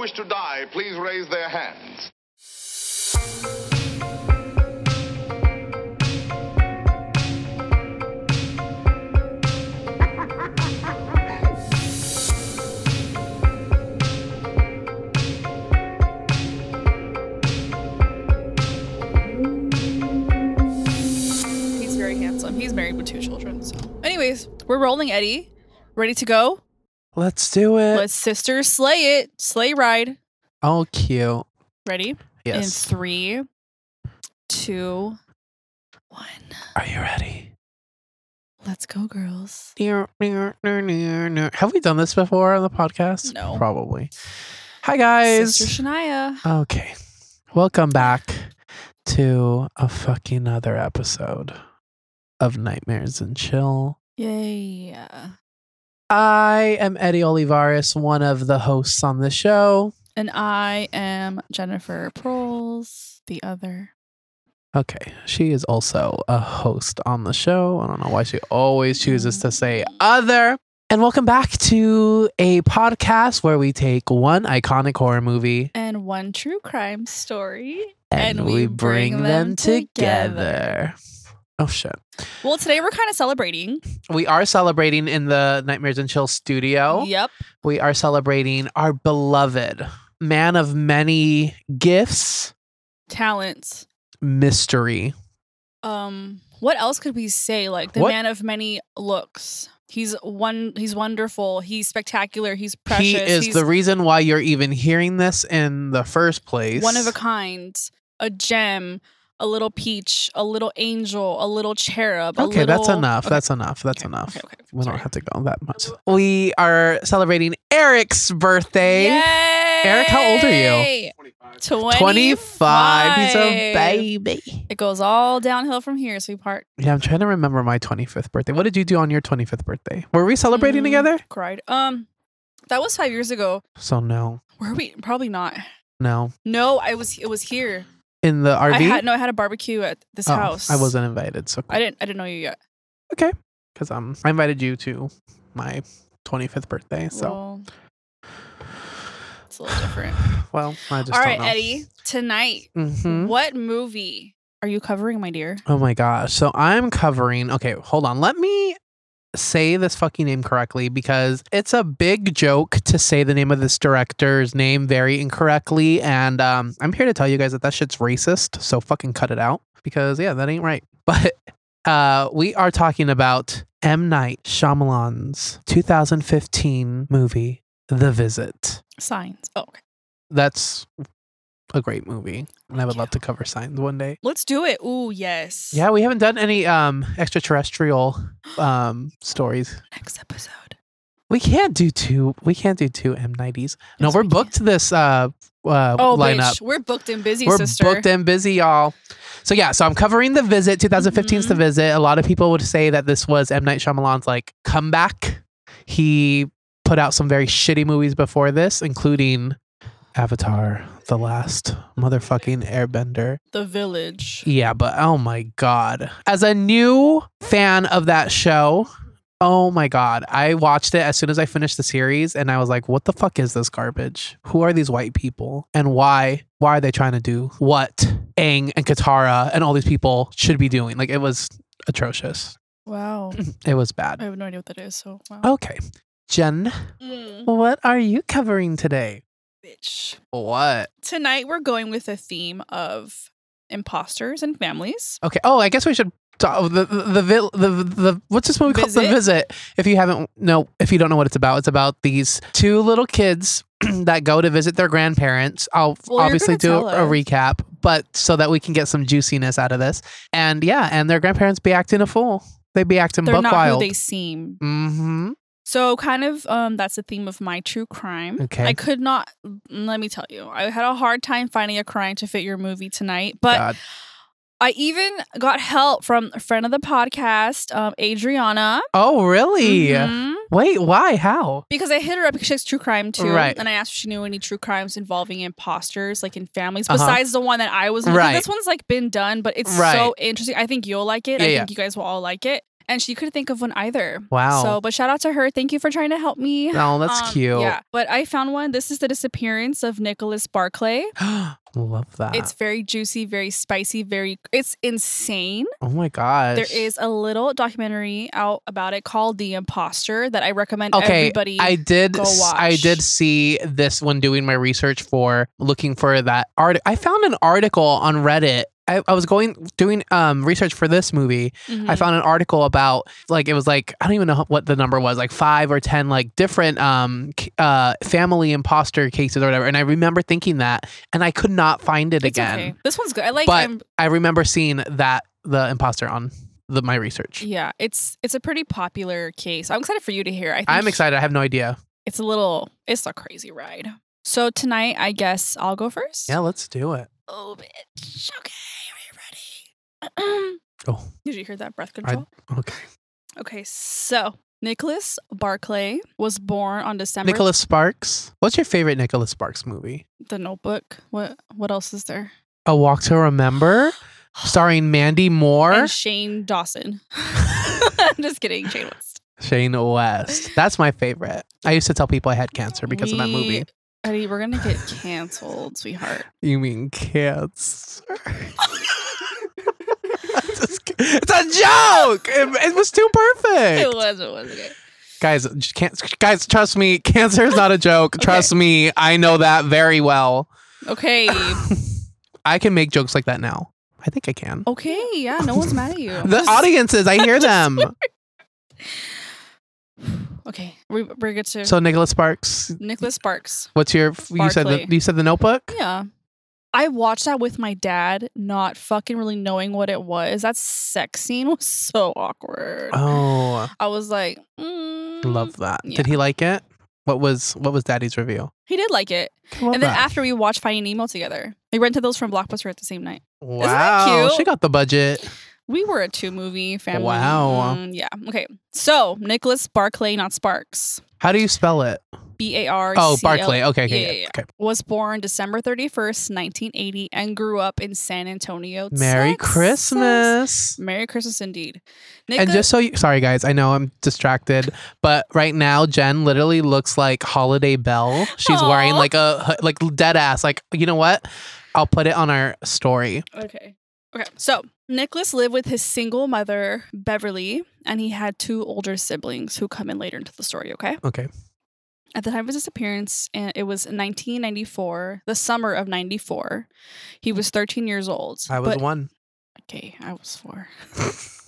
wish to die, please raise their hands. He's very handsome. He's married with two children. So, anyways, we're rolling Eddie. Ready to go? Let's do it. Let's sister slay it. Sleigh ride. oh, cute. Ready? Yes. In three, two, one. Are you ready? Let's go, girls. Have we done this before on the podcast? No. Probably. Hi, guys. Sister Shania. Okay. Welcome back to a fucking other episode of Nightmares and Chill. Yay. I am Eddie Olivares, one of the hosts on the show. And I am Jennifer Proles, the other. Okay. She is also a host on the show. I don't know why she always chooses to say other. And welcome back to a podcast where we take one iconic horror movie And one true crime story. and, we bring, them together. Oh shit. Well, today we're kind of celebrating. We are celebrating in the Nightmares and Chill studio. Yep. We are celebrating our beloved man of many gifts, Talents. mystery. Um, what else could we say? Like the What- man of many looks. He's one. He's wonderful. He's spectacular. He's precious. He is he's the reason why you're even hearing this in the first place. one of a kind, a gem, a little peach, a little angel, a little cherub. a Okay, that's enough. Okay, That's enough. That's okay, enough. Okay. We sorry. don't have to go that much. We are celebrating Eric's birthday. Yay! Eric, how old are you? 25. 25. He's a baby. It goes all downhill from here, sweetheart. Yeah, I'm trying to remember my 25th birthday. What did you do on your 25th birthday? Were we celebrating Mm, together? Cried. Um, that was five years ago. So no, Were we? Probably not. no. No, I was. It was here. In the RV? I had no. I had a barbecue at this Oh, house. I wasn't invited. So I didn't. I didn't know you yet. Okay, because um, I invited you to my 25th birthday. So Well, it's a little different. well, I just All right. Eddie. Tonight, Mhm. what movie are you covering, my dear? Oh my gosh. So I'm covering. Okay, hold on. Let me say this fucking name correctly because it's a big joke to say the name of this director's name very incorrectly. And um, I'm here to tell you guys that that shit's racist. So fucking cut it out because, yeah, that ain't right. But uh, we are talking about M. Night Shyamalan's 2015 movie, The Visit. Signs. Oh, okay. That's a great movie. And I would love to cover Signs one day. Let's do it. Ooh, yes. Yeah, we haven't done any um extraterrestrial um stories. Next episode. We can't do two. We can't do two M nineties. No, Yes, we're we can. booked this uh uh Oh, lineup. bitch. We're booked and busy, we're sister. booked and busy, y'all. So yeah, so I'm covering the visit. 2015's the Mhm. visit. A lot of people would say that this was M Night Shyamalan's like comeback. He put out some very shitty movies before this, including Avatar, The Last Motherfucking Airbender. The Village. Yeah, but oh my god. As a new fan of that show, oh my god. I watched it as soon as I finished the series and I was like, what the fuck is this garbage? Who are these white people? And why why are they trying to do what Aang and Katara and all these people should be doing? Like it was atrocious. Wow. It was bad. I have no idea what that is. So, wow. Okay. Jen, Mm, what are you covering today? Bitch. What? Tonight, we're going with a theme of imposters and families. Okay. Oh, I guess we should talk the the the, vil- the, the what's this movie called? The Visit? If you haven't no, if you don't know what it's about, it's about these two little kids that go to visit their grandparents. I'll Well, obviously do gonna a, recap, but so that we can get some juiciness out of this. And yeah, and their grandparents be acting a fool. They be acting They're buck not wild. who they seem. mm-hmm. So, kind of, um, that's the theme of my true crime. Okay. I could not. Let me tell you, I had a hard time finding a crime to fit your movie tonight, but God. I even got help from a friend of the podcast, um, Adriana. Oh, really? Mhm. Wait, why? How? Because I hit her up because she likes true crime too. Right. And I asked if she knew any true crimes involving imposters, like in families, Uh-huh. besides the one that I was Right. This one's like been done, but it's Right. so interesting. I think you'll like it. Yeah, I yeah. think you guys will all like it. And she couldn't think of one either. Wow. So, but shout out to her. Thank you for trying to help me. Oh, that's Um, cute. Yeah, but I found one. This is the disappearance of Nicholas Barclay. Love that. It's very juicy, very spicy, very. It's insane. oh my gosh. There is a little documentary out about it called The Imposter that I recommend Okay, everybody. I did. I did see this when doing my research for looking for that art. I found an article on Reddit. I, I was going doing um, research for this movie. I Mhm. found an article about like it was like I don't even know what the number was, like five or ten like different um uh family imposter cases or whatever. And I remember thinking that, and I could not find it It's again. okay. This one's good. I like. But- I'm, I remember seeing that the imposter on the my research. yeah, it's it's a pretty popular case. I'm excited for you to hear. I think I'm excited. I have no idea. It's a little. It's a crazy ride. So tonight, I guess I'll go first. Yeah, let's do it. Oh, bitch. Okay, are you ready? Oh. Did you hear that breath control? Okay. Okay, so Nicholas Barclay was born on December. Nicholas Sparks. What's your favorite Nicholas Sparks movie? The Notebook. What? What else is there? A Walk to Remember, starring Mandy Moore, And Shane Dawson. I'm just kidding, Shane West. Shane West. That's my favorite. I used to tell people I had cancer because of that movie. Eddie, we're gonna get canceled, sweetheart. You mean cancer? It's a joke. It, it was too perfect. It was. It was okay. Guys, can't, guys, trust me. Cancer is not a joke. Trust me. I know that very well. Okay. I can make jokes like that now. I think I can. Okay. Yeah. No one's mad at you. The audiences, I hear them. Okay. We, we're good to So Nicholas Sparks, Nicholas Sparks. what's your? You said the, you said the Notebook. Yeah. I watched that with my dad, not fucking really knowing what it was. That sex scene was so awkward. Oh, I was like, mm. love that. yeah. Did he like it? What was what was Daddy's reveal? He did like it. Love and then that. after we watched Finding Nemo together, we rented those from Blockbuster at the same night. that wow, cute? she got the budget. We were a two movie family. Wow. Mm, yeah. Okay. So Nicholas Barclay, not Sparks. How do you spell it? B A R. Oh, Barclay. Okay, okay, Yeah, yeah, yeah, yeah. okay. Was born December 31st, 1980, and grew up in San Antonio. Merry Texas. Christmas. Merry Christmas indeed. And just so you, sorry guys, I know I'm distracted, but right now Jen literally looks like Holiday Belle. She's wearing like a like dead ass. Like you know what? I'll put it on our story. Okay. Okay. So Nicholas lived with his single mother, Beverly, and he had two older siblings who come in later into the story, okay? Okay. At the time of his disappearance, and eh, it was 1994, the summer of 94. He was 13 years old. I was but, one. Okay, I was four.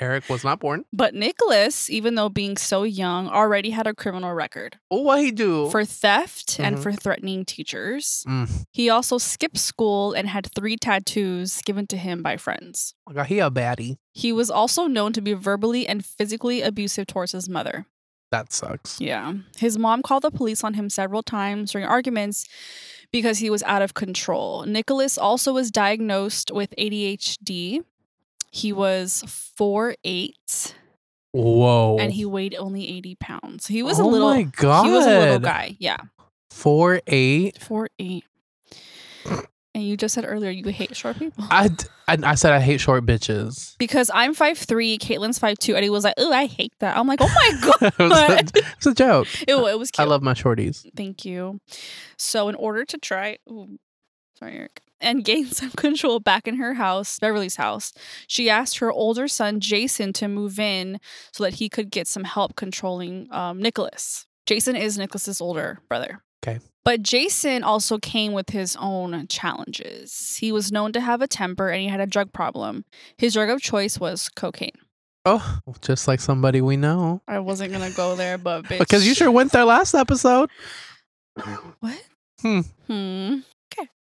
Eric was not born. But Nicholas, even though being so young, already had a criminal record Oh, what he do? for theft and Mhm. for threatening teachers. Mm. He also skipped school and had three tattoos given to him by friends. Oh God, he a baddie. He was also known to be verbally and physically abusive towards his mother. That sucks. Yeah. His mom called the police on him several times during arguments because he was out of control. Nicholas also was diagnosed with ADHD. He was four eight. Whoa. and he weighed only 80 pounds. He was oh a little my God. he was a little guy. Yeah. Four eight. 4'8. and you just said earlier you hate short people. I, I, I said I hate short bitches. because I'm five 5'3, Caitlin's 5'2, and he was like, oh, I hate that. I'm like, oh my God. it, was a, it's a joke. it, it was I love my shorties. Thank you. So, in order to try, ooh, sorry, Eric, and gain some control back in her house, Beverly's house, she asked her older son, Jason, to move in so that he could get some help controlling um, Nicholas. Jason is Nicholas's older brother. Okay. But Jason also came with his own challenges. He was known to have a temper and he had a drug problem. His drug of choice was cocaine. Oh, just like somebody we know. I wasn't gonna go there, but bitch. Because you sure went there last episode. What? Hmm. Hmm.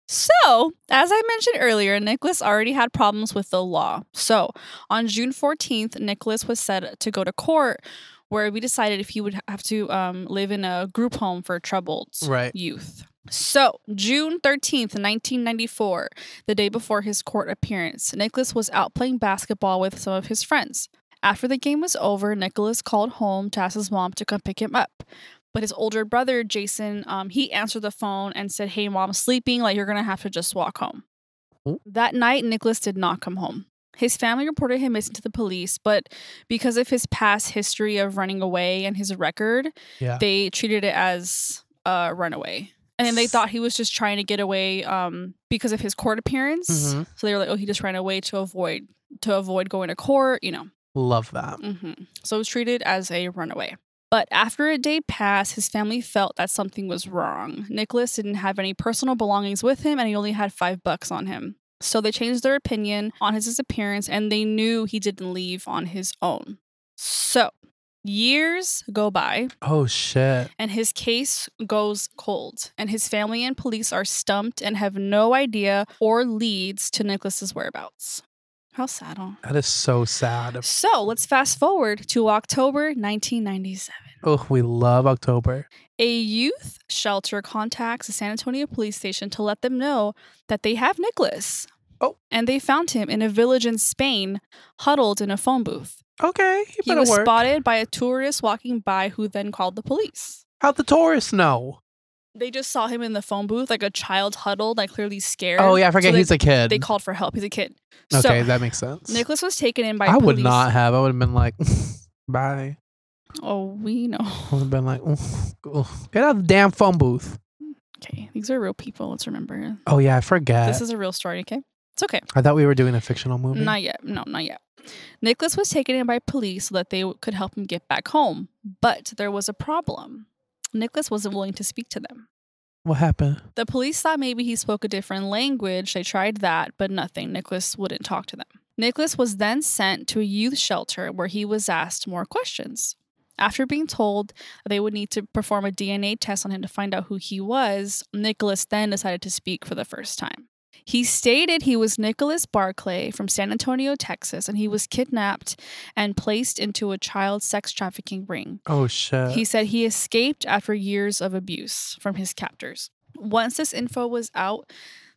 So, as I mentioned earlier, Nicholas already had problems with the law. So, on June 14th, Nicholas was set to go to court where we decided if he would have to um, live in a group home for troubled Right. youth. So, June 13th, 1994, the day before his court appearance, Nicholas was out playing basketball with some of his friends. After the game was over, Nicholas called home to ask his mom to come pick him up. But his older brother, Jason, um, he answered the phone and said, Hey, mom, sleeping. Like, you're going to have to just walk home. Ooh. That night, Nicholas did not come home. His family reported him missing to the police, but because of his past history of running away and his record, Yeah. they treated it as a runaway. And they thought he was just trying to get away um, because of his court appearance. Mhm. So they were like, "Oh, he just ran away to avoid to avoid going to court," you know. Love that. hmm So it was treated as a runaway. But after a day passed, his family felt that something was wrong. Nicholas didn't have any personal belongings with him and he only had five bucks on him. So they changed their opinion on his disappearance and they knew he didn't leave on his own. So years go by Oh shit. and his case goes cold. And his family and police are stumped and have no idea or leads to Nicholas's whereabouts. How sad, huh? That is so sad. So let's fast forward to October 1997. Oh, we love October. A youth shelter contacts the San Antonio police station to let them know that they have Nicholas. Oh. And they found him in a village in Spain, huddled in a phone booth. Okay, He better was work. spotted by a tourist walking by who then called the police. How'd the tourists know? They just saw him in the phone booth, like a child huddled, like clearly scared. Oh yeah, I forget So they- he's a kid. They called for help. He's a kid. okay, so that makes sense. Nicholas was taken in by police. I would not have. I would have been like, bye. Oh, we know. I would have been like, "Oof, oof. get out of the damn phone booth. Okay, these are real people. Let's remember. Oh yeah, I forget. This is a real story, okay? It's okay. I thought we were doing a fictional movie. Not yet. No, not yet. Nicholas was taken in by police so that they could help him get back home. But there was a problem. Nicholas wasn't willing to speak to them. What happened? The police thought maybe he spoke a different language. They tried that, but nothing. Nicholas wouldn't talk to them. Nicholas was then sent to a youth shelter where he was asked more questions. After being told they would need to perform a DNA test on him to find out who he was, Nicholas then decided to speak for the first time. He stated he was Nicholas Barclay from San Antonio, Texas, and he was kidnapped and placed into a child sex trafficking ring. Oh shit. He said he escaped after years of abuse from his captors. Once this info was out,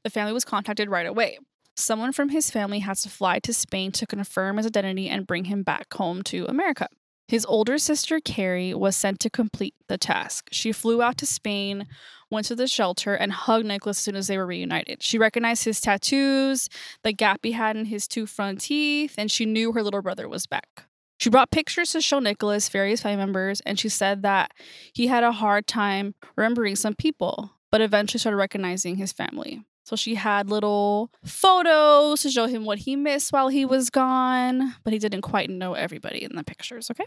the family was contacted right away. Someone from his family had to fly to Spain to confirm his identity and bring him back home to America. His older sister, Carrie, was sent to complete the task. She flew out to Spain, went to the shelter, and hugged Nicholas as soon as they were reunited. She recognized his tattoos, the gap he had in his two front teeth, and she knew her little brother was back. She brought pictures to show Nicholas various family members, and she said that he had a hard time remembering some people, but eventually started recognizing his family. So she had little photos to show him what he missed while he was gone, but he didn't quite know everybody in the pictures, okay?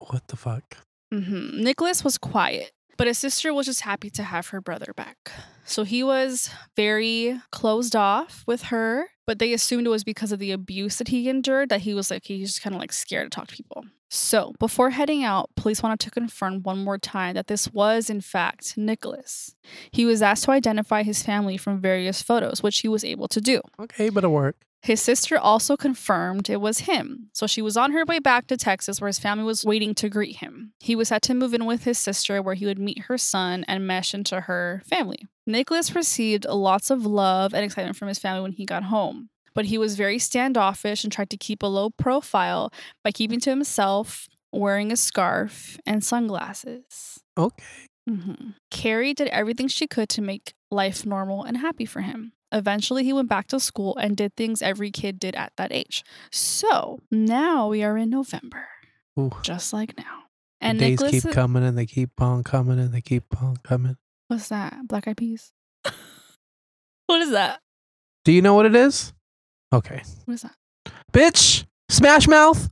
what the fuck? hmm Nicholas was quiet, but his sister was just happy to have her brother back. So he was very closed off with her, but they assumed it was because of the abuse that he endured that he was like, he's just kind of like scared to talk to people. So before heading out, police wanted to confirm one more time that this was, in fact, Nicholas. He was asked to identify his family from various photos, which he was able to do. Okay, you better work. His sister also confirmed it was him. So she was on her way back to Texas where his family was waiting to greet him. He was set to move in with his sister where he would meet her son and mesh into her family. Nicholas received lots of love and excitement from his family when he got home, but he was very standoffish and tried to keep a low profile by keeping to himself, wearing a scarf, and sunglasses. Okay. hmm Carrie did everything she could to make life normal and happy for him. Eventually, he went back to school and did things every kid did at that age. So now we are in November, Ooh. just like now. And The And days Nicholas, keep coming and they keep on coming and they keep on coming. what's that? Black Eyed Peas. what is that? Do you know what it is? Okay. What is that? Bitch! Smash Mouth!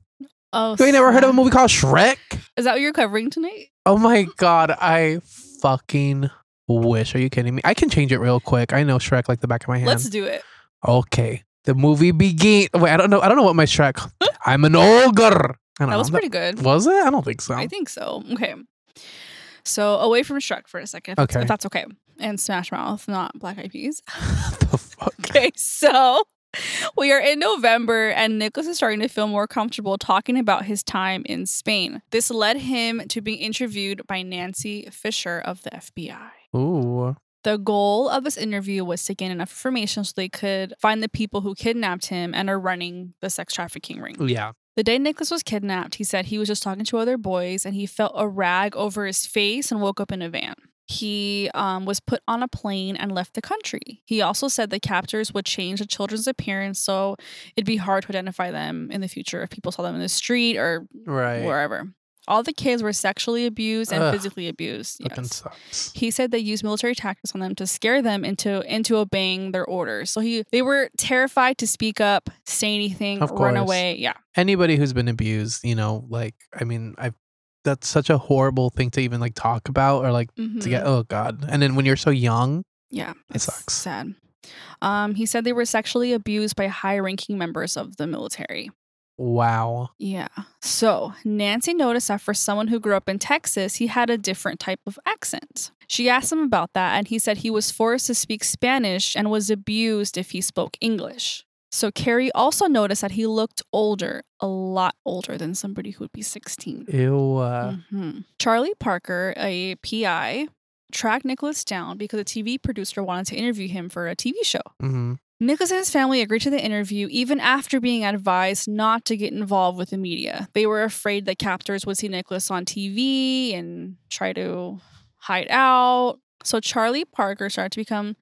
Oh, You ain't never heard of a movie called Shrek? Is that what you're covering tonight? Oh my god, I fucking wish. Are you kidding me? I can change it real quick. I know Shrek like the back of my hand. Let's do it. Okay. The movie begin. Wait, I don't know. I don't know what my Shrek. I'm an ogre. That was pretty good. Was it? I don't think so. I think so. Okay. So away from Shrek for a second, if, Okay. if that's okay. And Smash Mouth, not Black Eyed Peas. the fuck? Okay, so we are in November, and Nicholas is starting to feel more comfortable talking about his time in Spain. This led him to being interviewed by Nancy Fisher of the FBI. Ooh. The goal of this interview was to gain enough information so they could find the people who kidnapped him and are running the sex trafficking ring. Yeah. The day Nicholas was kidnapped, he said he was just talking to other boys and he felt a rag over his face and woke up in a van. he um, was put on a plane and left the country. He also said the captors would change the children's appearance so it'd be hard to identify them in the future if people saw them in the street or Right. wherever. All the kids were sexually abused and Ugh. physically abused. Yes. sucks. He said they used military tactics on them to scare them into into obeying their orders. So he they were terrified to speak up, say anything, Of run course. away. Yeah. Anybody who's been abused, you know, like I mean, I that's such a horrible thing to even like talk about or like to Mhm. get. Oh God! And then when you're so young, Yeah, It sucks. sad. Um, he said they were sexually abused by high-ranking members of the military. Wow. Yeah. So Nancy noticed that for someone who grew up in Texas, he had a different type of accent. She asked him about that, and he said he was forced to speak Spanish and was abused if he spoke English. So Carrie also noticed that he looked older, a lot older than somebody who would be 16. Ew. Uh, Mhm. Charlie Parker, a PI, tracked Nicholas down because a TV producer wanted to interview him for a TV show. hmm Nicholas and his family agreed to the interview even after being advised not to get involved with the media. They were afraid that captors would see Nicholas on TV and try to hide out. So Charlie Parker started to become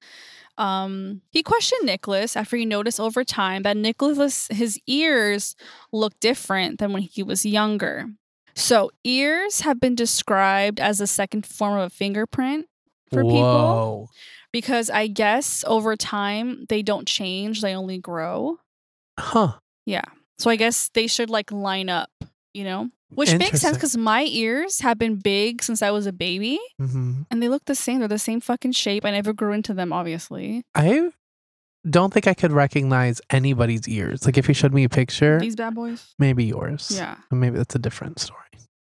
um he questioned Nicholas after he noticed over time that Nicholas his ears looked different than when he was younger. So ears have been described as a second form of a fingerprint for people Whoa. Because I guess over time they don't change, they only grow. Huh. Yeah. So I guess they should like line up, you know? Which makes sense because my ears have been big since I was a baby hmm and they look the same. They're the same fucking shape. I never grew into them, obviously. I don't think I could recognize anybody's ears. Like if you showed me a picture, These bad boys. maybe yours. Yeah, Maybe that's a different story.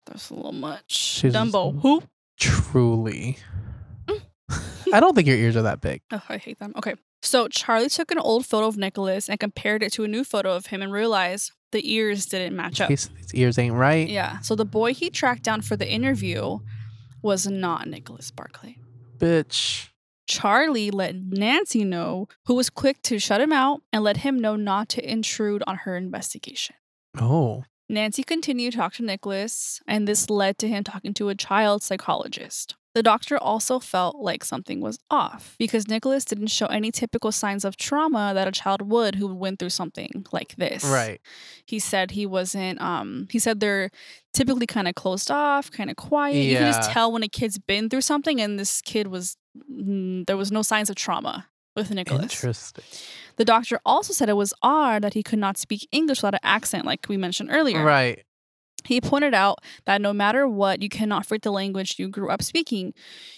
that's a little much. She's Dumbo. Who? Truly. I don't think your ears are that big. Oh, I hate them. Okay. So Charlie took an old photo of Nicholas and compared it to a new photo of him and realized the ears didn't match up. These ears ain't right. Yeah. So the boy he tracked down for the interview was not Nicholas Barclay. Bitch. Charlie let Nancy know, who was quick to shut him out and let him know not to intrude on her investigation. Oh. Nancy continued to talk to Nicholas, and this led to him talking to a child psychologist. The doctor also felt like something was off because Nicholas didn't show any typical signs of trauma that a child would who went through something like this. Right. He said he wasn't um he said they're typically kind of closed off, kind of quiet. Yeah. You can just tell when a kid's been through something and this kid was mm, there was no signs of trauma with Nicholas. Interesting. The doctor also said it was odd that he could not speak English without an accent like we mentioned earlier. Right. He pointed out that no matter what, you cannot forget the language you grew up speaking.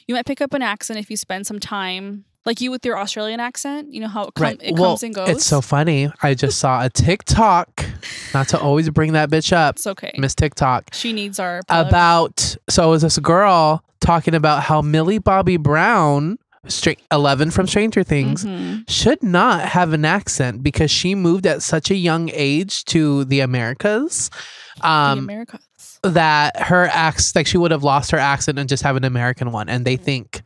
You might pick up an accent if you spend some time, like you with your Australian accent. You know how it, com- Right. it well, comes and goes. It's so funny. I just saw a TikTok, not to always bring that bitch up, It's okay. Miss TikTok, She needs our plug. about so it was this girl talking about how Millie Bobby Brown, eleven from Stranger Things, Mhm. should not have an accent because she moved at such a young age to the Americas. the Um, Americas. that her accent, like she would have lost her accent and just have an American one, and they think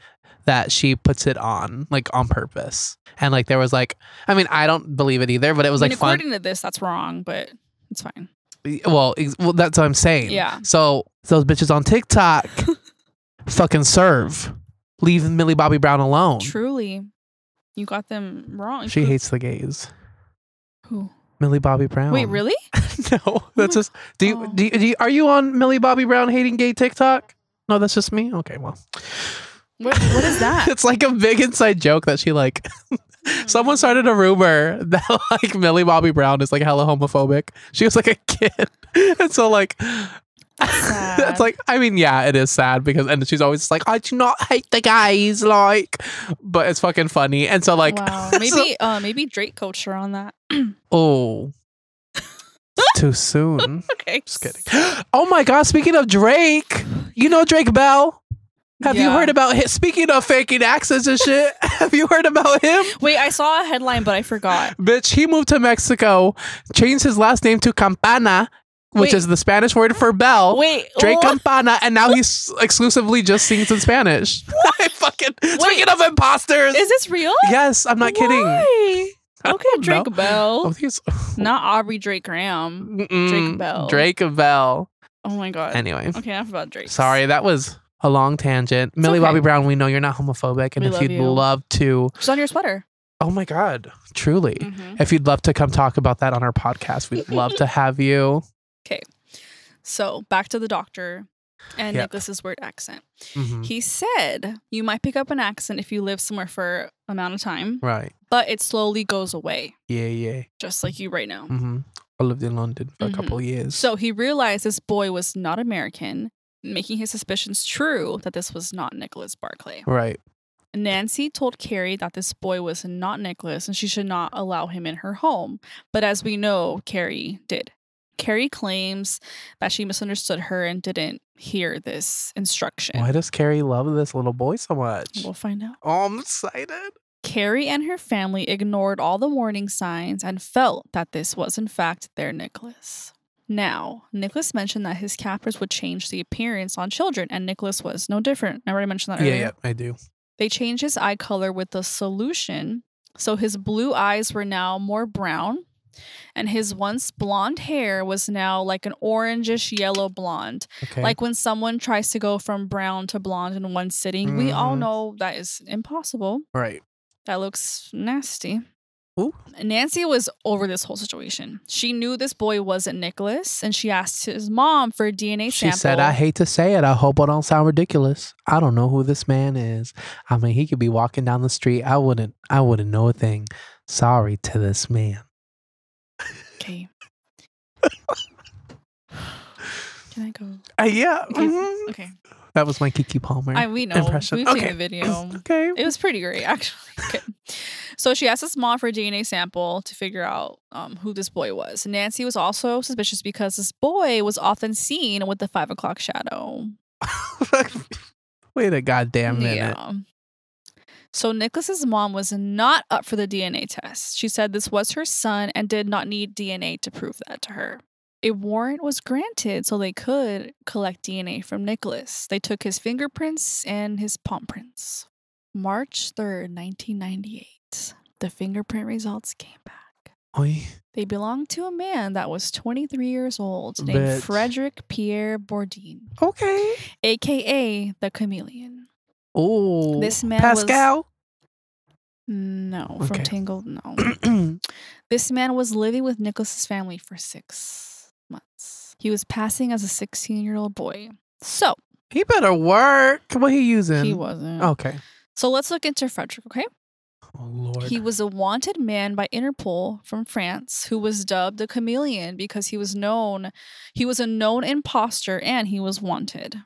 that she puts it on like on purpose. And like there was like, I mean, I don't believe it either, but it was I mean, like fun. according to this, that's wrong, but it's fine. Well, ex- well, that's what I'm saying. Yeah. So those bitches on TikTok, fucking serve. Leave Millie Bobby Brown alone. Truly, you got them wrong. She Who- hates the gays. Who? Millie Bobby Brown. Wait, really? no, oh that's my just. Do you, Oh. do you, do you, are you on Millie Bobby Brown hating gay TikTok? No, that's just me. Okay, well, What, what is that? it's like a big inside joke that she like. Someone started a rumor that like Millie Bobby Brown is like hella homophobic. She was like a kid, and so like. It's like I mean, yeah, it is sad because and she's always like, I do not hate the gays, like, but it's fucking funny, and so like, wow. so- Maybe, uh, maybe Drake culture on that. oh, too soon. okay. Just kidding. Oh my god! Speaking of Drake, you know Drake Bell. Have you heard about him? Speaking of faking accents and shit, have you heard about him? Wait, I saw a headline, but I forgot. Bitch, he moved to Mexico, changed his last name to Campana, which Wait. is the Spanish word for bell. Wait, Drake what? Campana, and now he's exclusively just sings in Spanish. I fucking speaking of imposters. Is this real? yes, I'm not kidding. Why? I Okay, Drake know. Bell. Oh, he's Not Aubrey Drake Graham. Mm-mm. Drake Bell. Drake Bell. Oh my god. Anyway, Okay, enough about Drake. sorry, that was a long tangent. Millie okay. Bobby Brown, we know you're not homophobic, and We if you'd you. love to, She's on your sweater. oh my god, truly, Mhm. if you'd love to come talk about that on our podcast, we'd love to have you. So back to the doctor and Yep. Nicholas's word accent. Mhm. He said you might pick up an accent if you live somewhere for amount of time, Right? but it slowly goes away, Yeah, yeah. just like you right now. hmm I lived in London for Mhm. a couple of years. So he realized this boy was not American, making his suspicions true that this was not Nicholas Barclay. right. Nancy told Carrie that this boy was not Nicholas and she should not allow him in her home. But as we know, Carrie did. Carrie claims that she misunderstood her and didn't hear this instruction. Why does Carrie love this little boy so much? We'll find out. Oh, I'm excited. Carrie and her family ignored all the warning signs and felt that this was, in fact, their Nicholas. Now, Nicholas mentioned that his captors would change the appearance on children, and Nicholas was no different. I already mentioned that earlier. Yeah, yeah, I do. They changed his eye color with the solution. So his blue eyes were now more brown, and his once blonde hair was now like an orangish yellow blonde. Okay. Like when someone tries to go from brown to blonde in one sitting, we all Mhm. know that is impossible. right. That looks nasty. Ooh. Nancy was over this whole situation. She knew this boy wasn't Nicholas, and she asked his mom for a DNA She sample. said, I hate to say it. I hope I don't sound ridiculous. I don't know who this man is. I mean, he could be walking down the street. I wouldn't I wouldn't know a thing. Sorry to this man. Okay. Can I go? Uh, yeah. Okay. mhm. Okay. That was my Keke Palmer I we know. impression. We've okay. seen the video. okay. It was pretty great, actually. Okay. So she asked his mom for a DNA sample to figure out um, who this boy was. Nancy was also suspicious because this boy was often seen with the five o'clock shadow. Wait a goddamn minute. Yeah. So Nicholas's mom was not up for the DNA test. She said this was her son and did not need DNA to prove that to her. A warrant was granted so they could collect DNA from Nicholas. They took his fingerprints and his palm prints. March 3rd, 1998. The fingerprint results came back. Oy. They belonged to a man that was 23 years old named Bitch. Frederick Pierre Bourdin, Okay. aka the chameleon. Oh. This man was- Pascal. No, Okay. from Tangled, no. this man was living with Nicholas's family for six months. He was passing as a 16 year old boy. So he better work. What he using? he wasn't. Okay. So let's look into Frederick, okay? Oh Lord. He was a wanted man by Interpol from France who was dubbed the chameleon because he was known he was a known imposter and he was wanted.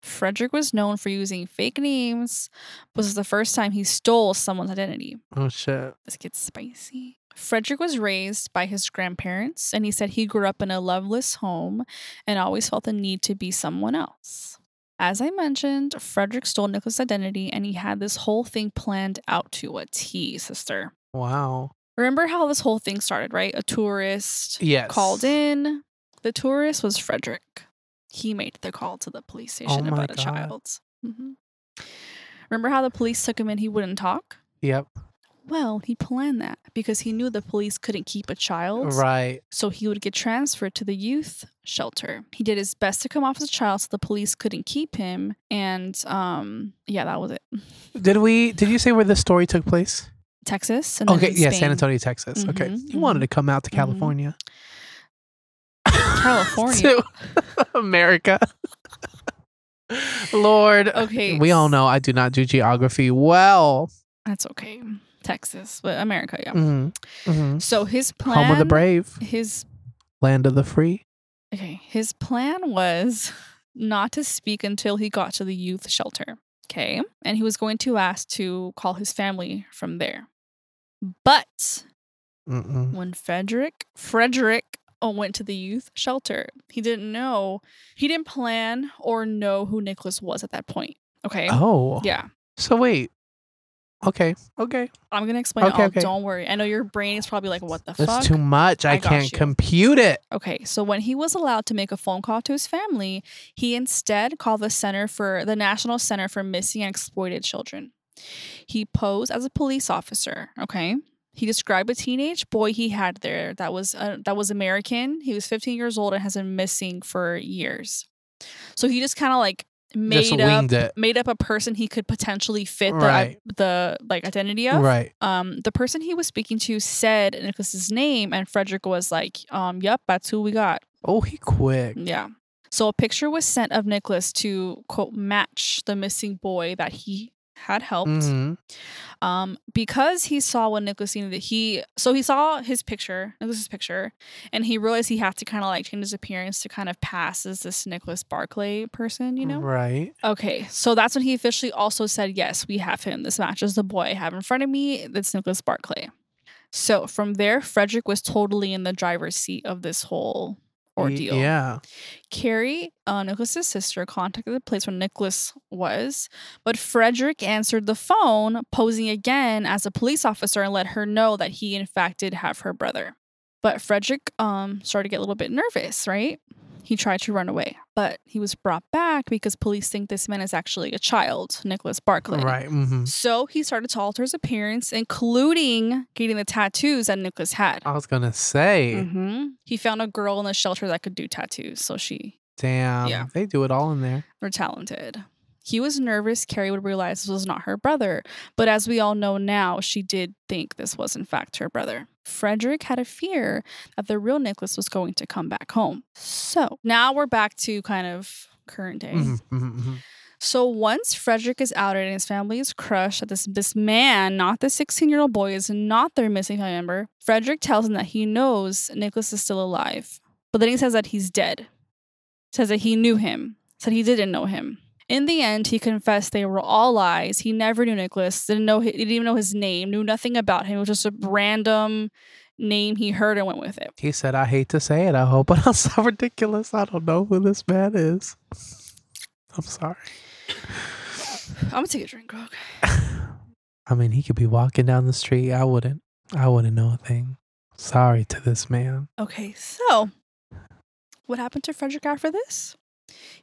Frederick was known for using fake names, this was the first time he stole someone's identity. oh shit. This gets spicy. Frederick was raised by his grandparents, and he said he grew up in a loveless home and always felt the need to be someone else. As I mentioned, Frederick stole Nicholas' identity, and he had this whole thing planned out to a T, sister. Wow. Remember how this whole thing started, right? A tourist Yes. called in. The tourist was Frederick. He made the call to the police station Oh about a God. child. Mhm. Remember how the police took him in? He wouldn't talk. Yep. Well, he planned that because he knew the police couldn't keep a child. Right. So he would get transferred to the youth shelter. He did his best to come off as a child so the police couldn't keep him. And um yeah, that was it. Did we? Did you say where this story took place? Texas and Okay. Yeah. San Antonio, Texas. Okay. Mhm, You wanted to come out to Mhm. California. California. to America. Lord. Okay. We all know I do not do geography well. That's okay. Texas, but America, yeah. Mhm. Mhm. So his plan Home of the brave, his land of the free. okay, his plan was not to speak until he got to the youth shelter. Okay. And he was going to ask to call his family from there. But Mm-mm. when Frederick Frederick uh, went to the youth shelter, he didn't know he didn't plan or know who Nicholas was at that point. Okay. Oh. Yeah. So wait. Okay. Okay. I'm gonna explain Okay, it all. okay. Don't worry. I know your brain is probably like, what the fuck? That's fuck? too much. I, I can't compute it. Okay, so when he was allowed to make a phone call to his family, he instead called the Center for the National Center for Missing and Exploited Children. He posed as a police officer. Okay, he described a teenage boy he had there that was uh, that was American. He was 15 years old and has been missing for years. So he just kind of like made up it. made up a person he could potentially fit the Right. the like identity of. Right. Um, the person he was speaking to said Nicholas's name, and Frederick was like, um, "Yep, that's who we got." Oh, he quick. Yeah. So a picture was sent of Nicholas to quote match the missing boy that he had helped. Mhm. Um, because he saw what Nicholas needed, that he so he saw his picture, Nicholas's picture, and he realized he had to kind of like change his appearance to kind of pass as this Nicholas Barclay person, you know. Right. Okay, so that's when he officially also said, "Yes, we have him. This matches the boy I have in front of me. That's Nicholas Barclay." So from there, Frederick was totally in the driver's seat of this whole ordeal. Yeah. Carrie, uh, Nicholas's sister, contacted the place where Nicholas was, but Frederick answered the phone, posing again as a police officer, and let her know that he, in fact, did have her brother. But Frederick um, started to get a little bit nervous, right? He tried to run away, but he was brought back because police think this man is actually a child, Nicholas Barclay. Right. hmm So he started to alter his appearance, including getting the tattoos that Nicholas had. I was gonna say, hmm He found a girl in the shelter that could do tattoos, so she damn, Yeah. they do it all in there. They're talented. He was nervous Carrie would realize this was not her brother, but as we all know now, she did think this was in fact her brother. Frederick had a fear that the real Nicholas was going to come back home. So now we're back to kind of current day. Mhm, mhm, mhm. So once Frederick is outed and his family is crushed that this this man, not the 16 year old boy, is not their missing family member, Frederick tells him that he knows Nicholas is still alive. But then he says that he's dead. Says that he knew him. Said he didn't know him. In the end, he confessed they were all lies. He never knew Nicholas. Didn't know. He didn't even know his name. Knew nothing about him. It was just a random name he heard and went with it. He said, "I hate to say it. I hope it sounds so ridiculous. I don't know who this man is. I'm sorry. I'm gonna take a drink, Grog. I mean, he could be walking down the street. I wouldn't. I wouldn't know a thing. Sorry to this man. Okay, so what happened to Frederick after this?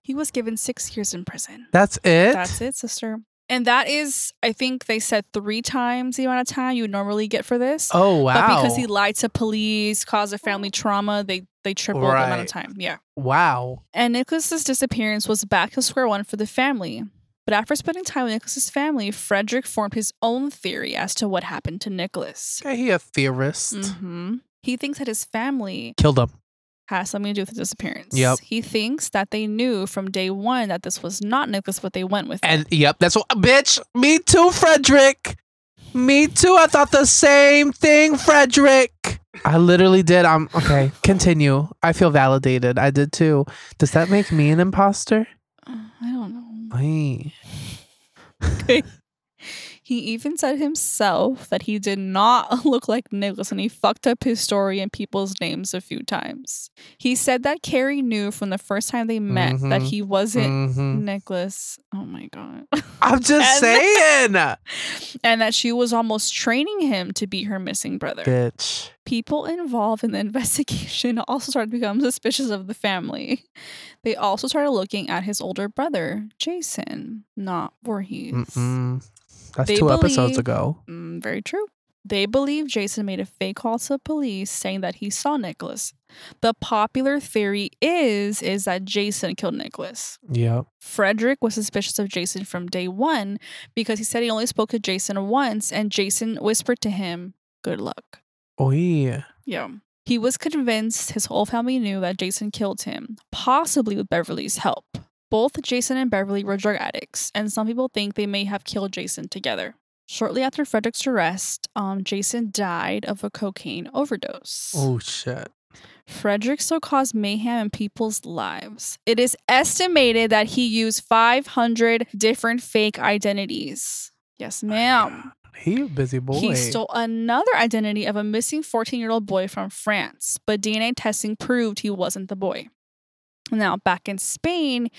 He was given six years in prison. That's it. That's it, sister. And that is, I think they said three times the amount of time you would normally get for this. Oh wow! But because he lied to police, caused a family trauma, they they tripled the amount of time. Yeah. wow. And Nicholas's disappearance was back to square one for the family. But after spending time with Nicholas's family, Frederick formed his own theory as to what happened to Nicholas. Okay, he a theorist. hmm He thinks that his family Killed him. Has something to do with his disappearance. Yep. He thinks that they knew from day one that this was not Nicholas, but they went with it. And yep, that's what. Bitch, me too, Frederick. Me too. I thought the same thing, Frederick. I literally did. I'm okay. Continue. I feel validated. I did too. Does that make me an imposter? Uh, I don't know. Ay. He even said himself that he did not look like Nicholas and he fucked up his story and people's names a few times. He said that Carrie knew from the first time they met that Mhm. he wasn't Mhm. Nicholas. Oh my God. I'm just And- saying, and that she was almost training him to be her missing brother. bitch. People involved in the investigation also started to become suspicious of the family. They also started looking at his older brother, Jason, not Voorhees. Mm-mm. That's They two episodes ago. Mm, very true. They believe Jason made a fake call to police saying that he saw Nicholas. The popular theory is is that Jason killed Nicholas. Yeah. Frederick was suspicious of Jason from day one because he said he only spoke to Jason once and Jason whispered to him, Good luck. Oh yeah. Yeah. He was convinced his whole family knew that Jason killed him, possibly with Beverly's help. Both Jason and Beverly were drug addicts, and some people think they may have killed Jason together. Shortly after Frederick's arrest, um, Jason died of a cocaine overdose. Oh shit. Frederick still caused mayhem in people's lives. It is estimated that he used 500 different fake identities. Yes, ma'am. He a busy boy. He stole another identity of a missing 14 year old boy from France, but DNA testing proved he wasn't the boy. Now, back in Spain,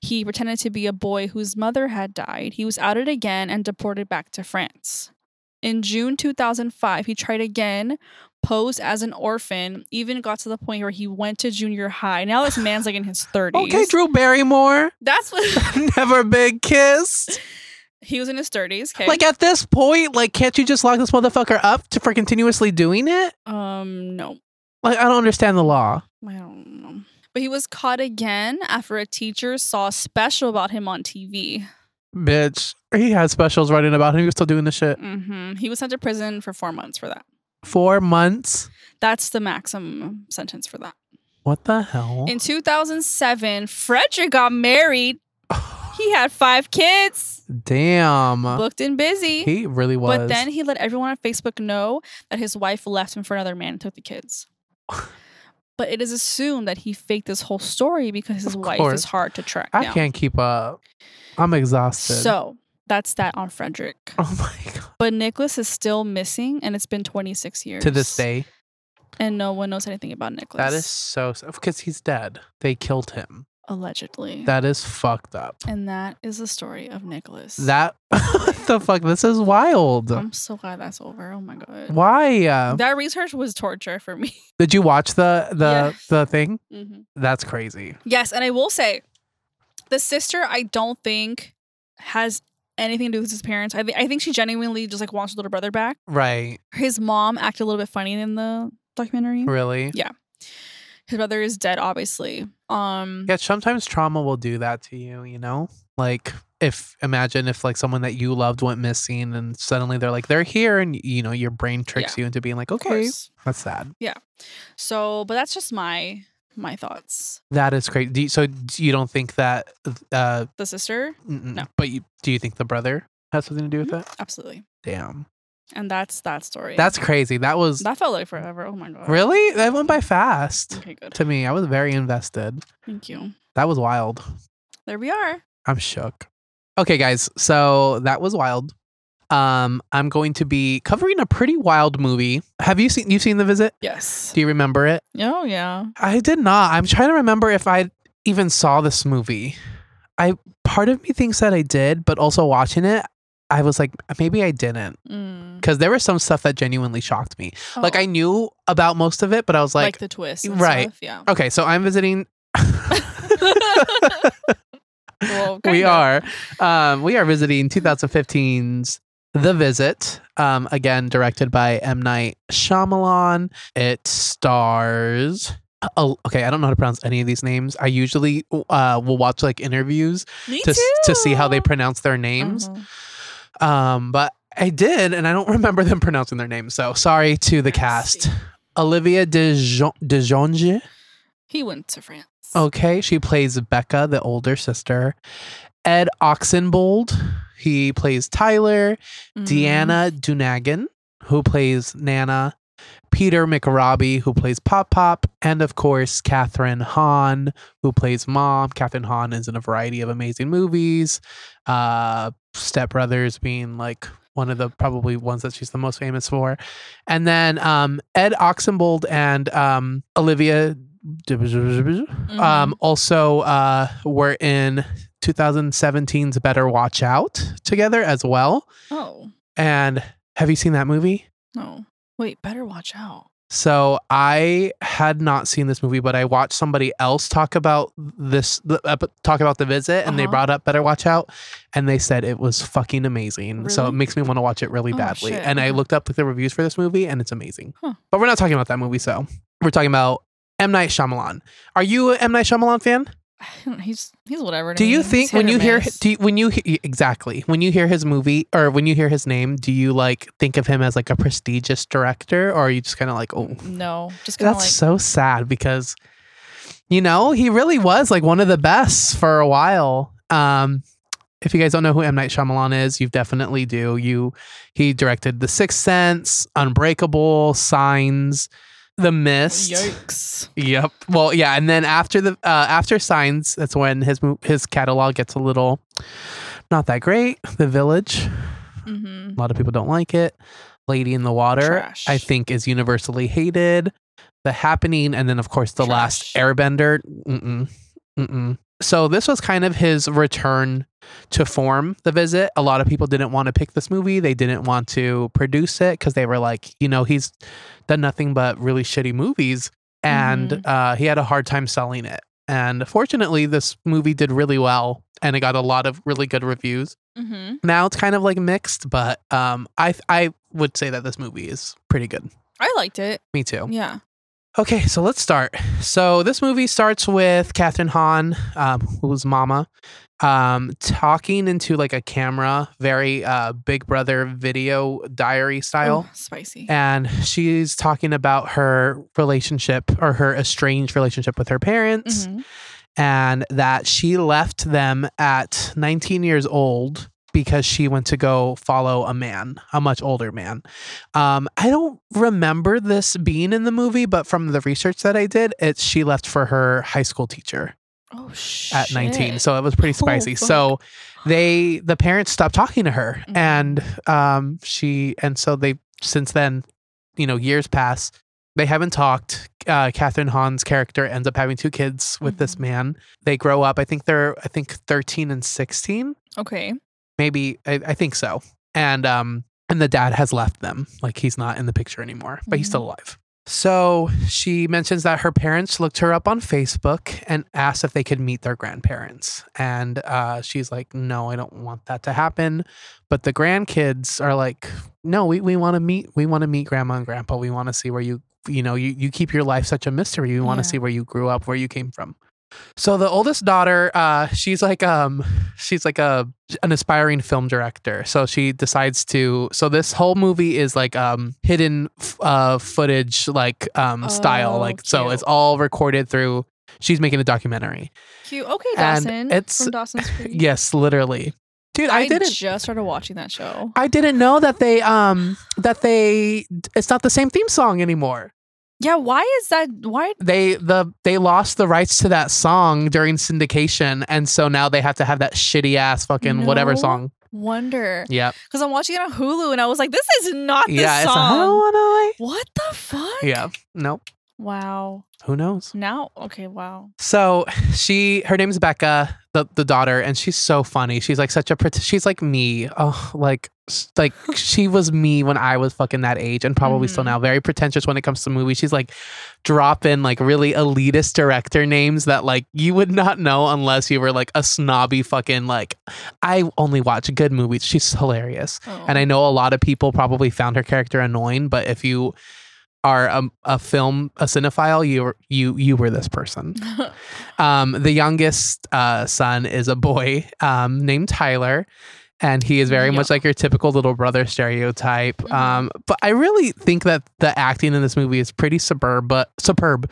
he pretended to be a boy whose mother had died. He was outed again and deported back to France. In June 2005, he tried again, posed as an orphan, even got to the point where he went to junior high. Now this man's like in his 30s. Okay, Drew Barrymore. That's what Never been kissed. he was in his 30s. Okay. Like at this point, like can't you just lock this motherfucker up to for continuously doing it? um, no. Like I don't understand the law. I don't know. But he was caught again after a teacher saw a special about him on TV. Bitch, he had specials writing about him. He was still doing the shit. Mm-hmm. He was sent to prison for four months for that. Four months. That's the maximum sentence for that. What the hell? In 2007, Frederick got married. He had five kids, Damn. booked and busy. He really was. But then he let everyone on Facebook know that his wife left him for another man and took the kids. but it is assumed that he faked this whole story because his Of wife course. is hard to track I down. can't keep up. I'm exhausted. So that's that on Frederick. oh my god. But Nicholas is still missing, and it's been 26 years To this day, and no one knows anything about Nicholas. that is so because he's dead. They killed him. Allegedly. That is fucked up. and that is the story of Nicholas. That the fuck? This is wild. I'm so glad that's over. Oh my god. Why? Uh, That research was torture for me. did you watch the the Yeah. the thing? Mhm. That's crazy. Yes, and I will say, the sister I don't think has anything to do with his parents. I, th- I think she genuinely just like wants her little brother back. Right. His mom acted a little bit funny in the documentary. Really? His brother is dead, obviously. Um, Yeah, sometimes trauma will do that to you, you know? Like if imagine if like someone that you loved went missing and suddenly they're like they're here and you know your brain tricks you into being like okay that's sad yeah So, but that's just my my thoughts. that is great do you, so you don't think that uh The sister, No. but you do you think the brother has something to do with Mhm. it absolutely. damn And that's that story. that's crazy that was that felt like forever. Oh my god. really that went by fast Okay, good. to me i was very invested Thank you. that was wild There we are. I'm shook. Okay, guys. So that was wild. Um, I'm going to be covering a pretty wild movie. Have you seen? You've seen The Visit? Yes. Do you remember it? Oh yeah. I did not. I'm trying to remember if I even saw this movie. I part of me thinks that I did, but also watching it, I was like, maybe I didn't, Mm. because there was some stuff that genuinely shocked me. Like Oh, I knew about most of it, but I was like, like, the twist. right. Stuff. Yeah. okay, so I'm visiting. well, we are um we are visiting 2015's the visit um again directed by m night Shyamalan. it stars oh, okay i don't know how to pronounce any of these names i usually uh will watch like interviews to, to see how they pronounce their names Uh-huh. Um but i did and i don't remember them pronouncing their names so sorry to the cast olivia DeJonge. He went to France. Okay, she plays Becca, the older sister. Ed Oxenbould, he plays Tyler. Mhm. Deanna Dunagan, who plays Nana. Peter McRobbie, who plays Pop Pop. And of course, Kathryn Hahn, who plays Mom. Kathryn Hahn is in a variety of amazing movies. Uh, Step Brothers being like one of the probably ones that she's the most famous for. And then um, Ed Oxenbould and um, Olivia Mhm. um, also uh, were in 2017's Better Watch Out together as well. oh And have you seen that movie? no. Wait, better watch out. So I had not seen this movie, but I watched somebody else talk about this, the, uh, talk about the visit, and they Uh-huh. brought up Better Watch Out, and they said it was fucking amazing. So it makes me want to watch it really Oh, badly. shit. And I looked up the reviews for this movie, and it's amazing. Huh. But we're not talking about that movie. So we're talking about M Night Shyamalan. Are you a M Night Shyamalan fan? I don't know, He's he's whatever. Do you me. think when you hear do you, when you he- exactly when you hear his movie or when you hear his name, do you like think of him as like a prestigious director, or are you just kind of like, oh, no, just that's like so sad because you know he really was like one of the best for a while. Um, if you guys don't know who M Night Shyamalan is, you definitely do. You he directed The Sixth Sense, Unbreakable, Signs, The Mist. yikes. Yep. Well, yeah, and then after the uh, after Signs, that's when his his catalog gets a little not that great. The Village, hmm a lot of people don't like it. Lady in the Water, Trash. I think, is universally hated. The Happening, and then of course the last Airbender. Mm-mm, mm-mm. So this was kind of his return to form. The Visit. A lot of people didn't want to pick this movie. They didn't want to produce it because they were like, you know, he's done nothing but really shitty movies, and Mhm. uh, he had a hard time selling it. And fortunately, this movie did really well, and it got a lot of really good reviews hmm now it's kind of like mixed but um i i would say that this movie is pretty good I liked it. me too Yeah. Okay, so let's start. So this movie starts with Kathryn Hahn, um, who's Mama, um, talking into like a camera, very uh, Big Brother video diary style. Oh, spicy. And she's talking about her relationship or her estranged relationship with her parents, Mhm. and that she left them at 19 years old because she went to go follow a man, a much older man. Um, I don't remember this being in the movie, but from the research that I did, it's she left for her high school teacher Oh shit. at 19 so it was pretty Oh, spicy fuck. so they the parents stopped talking to her Mhm. and um she and so they since then you know years pass they haven't talked uh Kathryn Hahn's character ends up having two kids with this Mhm. man they grow up i think they're i think 13 and 16 Okay. Maybe i, I think so. And um and the dad has left them. Like he's not in the picture anymore but he's still alive. So she mentions that her parents looked her up on facebook and asked if they could meet their grandparents. And uh, she's like no i don't want that to happen. But the grandkids are like no we, we want to meet we want to meet grandma and grandpa. We want to see where you you know you, you keep your life such a mystery. We want to Yeah. see where you grew up where you came from so the oldest daughter, uh, she's like um, she's like a an aspiring film director. So she decides to. So this whole movie is like um hidden f- uh footage like um style. Oh, Like so it's all recorded through. She's making a documentary. Cute. Okay, And Dawson. it's- from Dawson's Creek. Yes, literally, dude. I, I, didn't. just started watching that show. I didn't know that they um that they it's not the same theme song anymore. Yeah. Why is that? Why? They the they lost the rights to that song during syndication, and so now they have to have that shitty ass fucking whatever song. Wonder. Yeah, Because I'm watching it on Hulu and I was like, this is not this song. yeah, it's like, I song. don't wanna what the fuck? Yeah. Nope. Wow. Who knows? Now, okay. Wow. So she, her name's Becca, the the daughter, and she's so funny. She's like such a, pret- she's like me. Oh, like like she was me when I was fucking that age, and probably still Mhm. now. Very pretentious when it comes to movies. She's like dropping like really elitist director names that like you would not know unless you were like a snobby fucking like. I only watch good movies. She's hilarious. Oh. And I know a lot of people probably found her character annoying, but if you are a, a film a cinephile, you were- you you were this person. Um, the youngest uh, son is a boy um, named Tyler, and he is very much like your typical little brother stereotype. Mhm. Um, but I really think that the acting in this movie is pretty superb, but superb.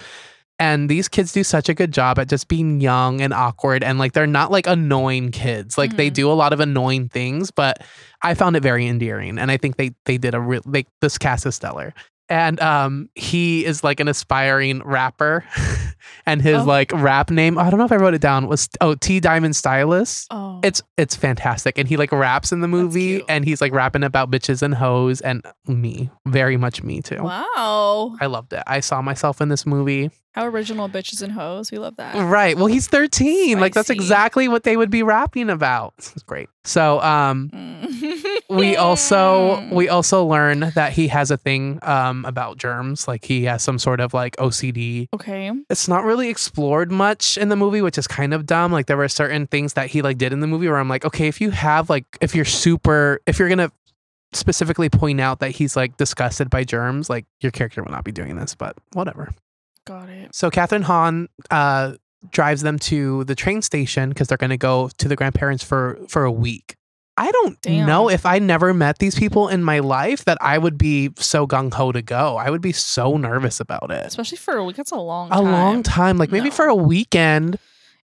And these kids do such a good job at just being young and awkward, and like they're not like annoying kids. Like they Mhm. do a lot of annoying things, but I found it very endearing, and I think they they did a real like this cast is stellar. And um, he is like an aspiring rapper, and his Oh. like rap name I don't know if I wrote it down was oh T Diamond Stylus. oh. It's it's fantastic, and he like raps in the movie, and he's like rapping about bitches and hoes, and me, very much me too. wow. I loved it. I saw myself in this movie. How original bitches and hoes. We love that. Right. Well, he's 13. Like that's exactly what they would be rapping about. It's great. So, um Mm. We also we also learn that he has a thing um about germs, like he has some sort of like OCD. okay. It's not really explored much in the movie, which is kind of dumb. Like there were certain things that he like did in the movie where I'm like, okay, if you have like if you're super if you're going to specifically point out that he's like disgusted by germs, like your character would not be doing this, but whatever. Got it. So Kathryn Hahn uh, drives them to the train station because they're going to go to the grandparents for for a week. I don't Damn. know if I never met these people in my life that I would be so gung ho to go. I would be so nervous about it. Especially for a week. That's a long time. A time. long time, like maybe No. for a weekend.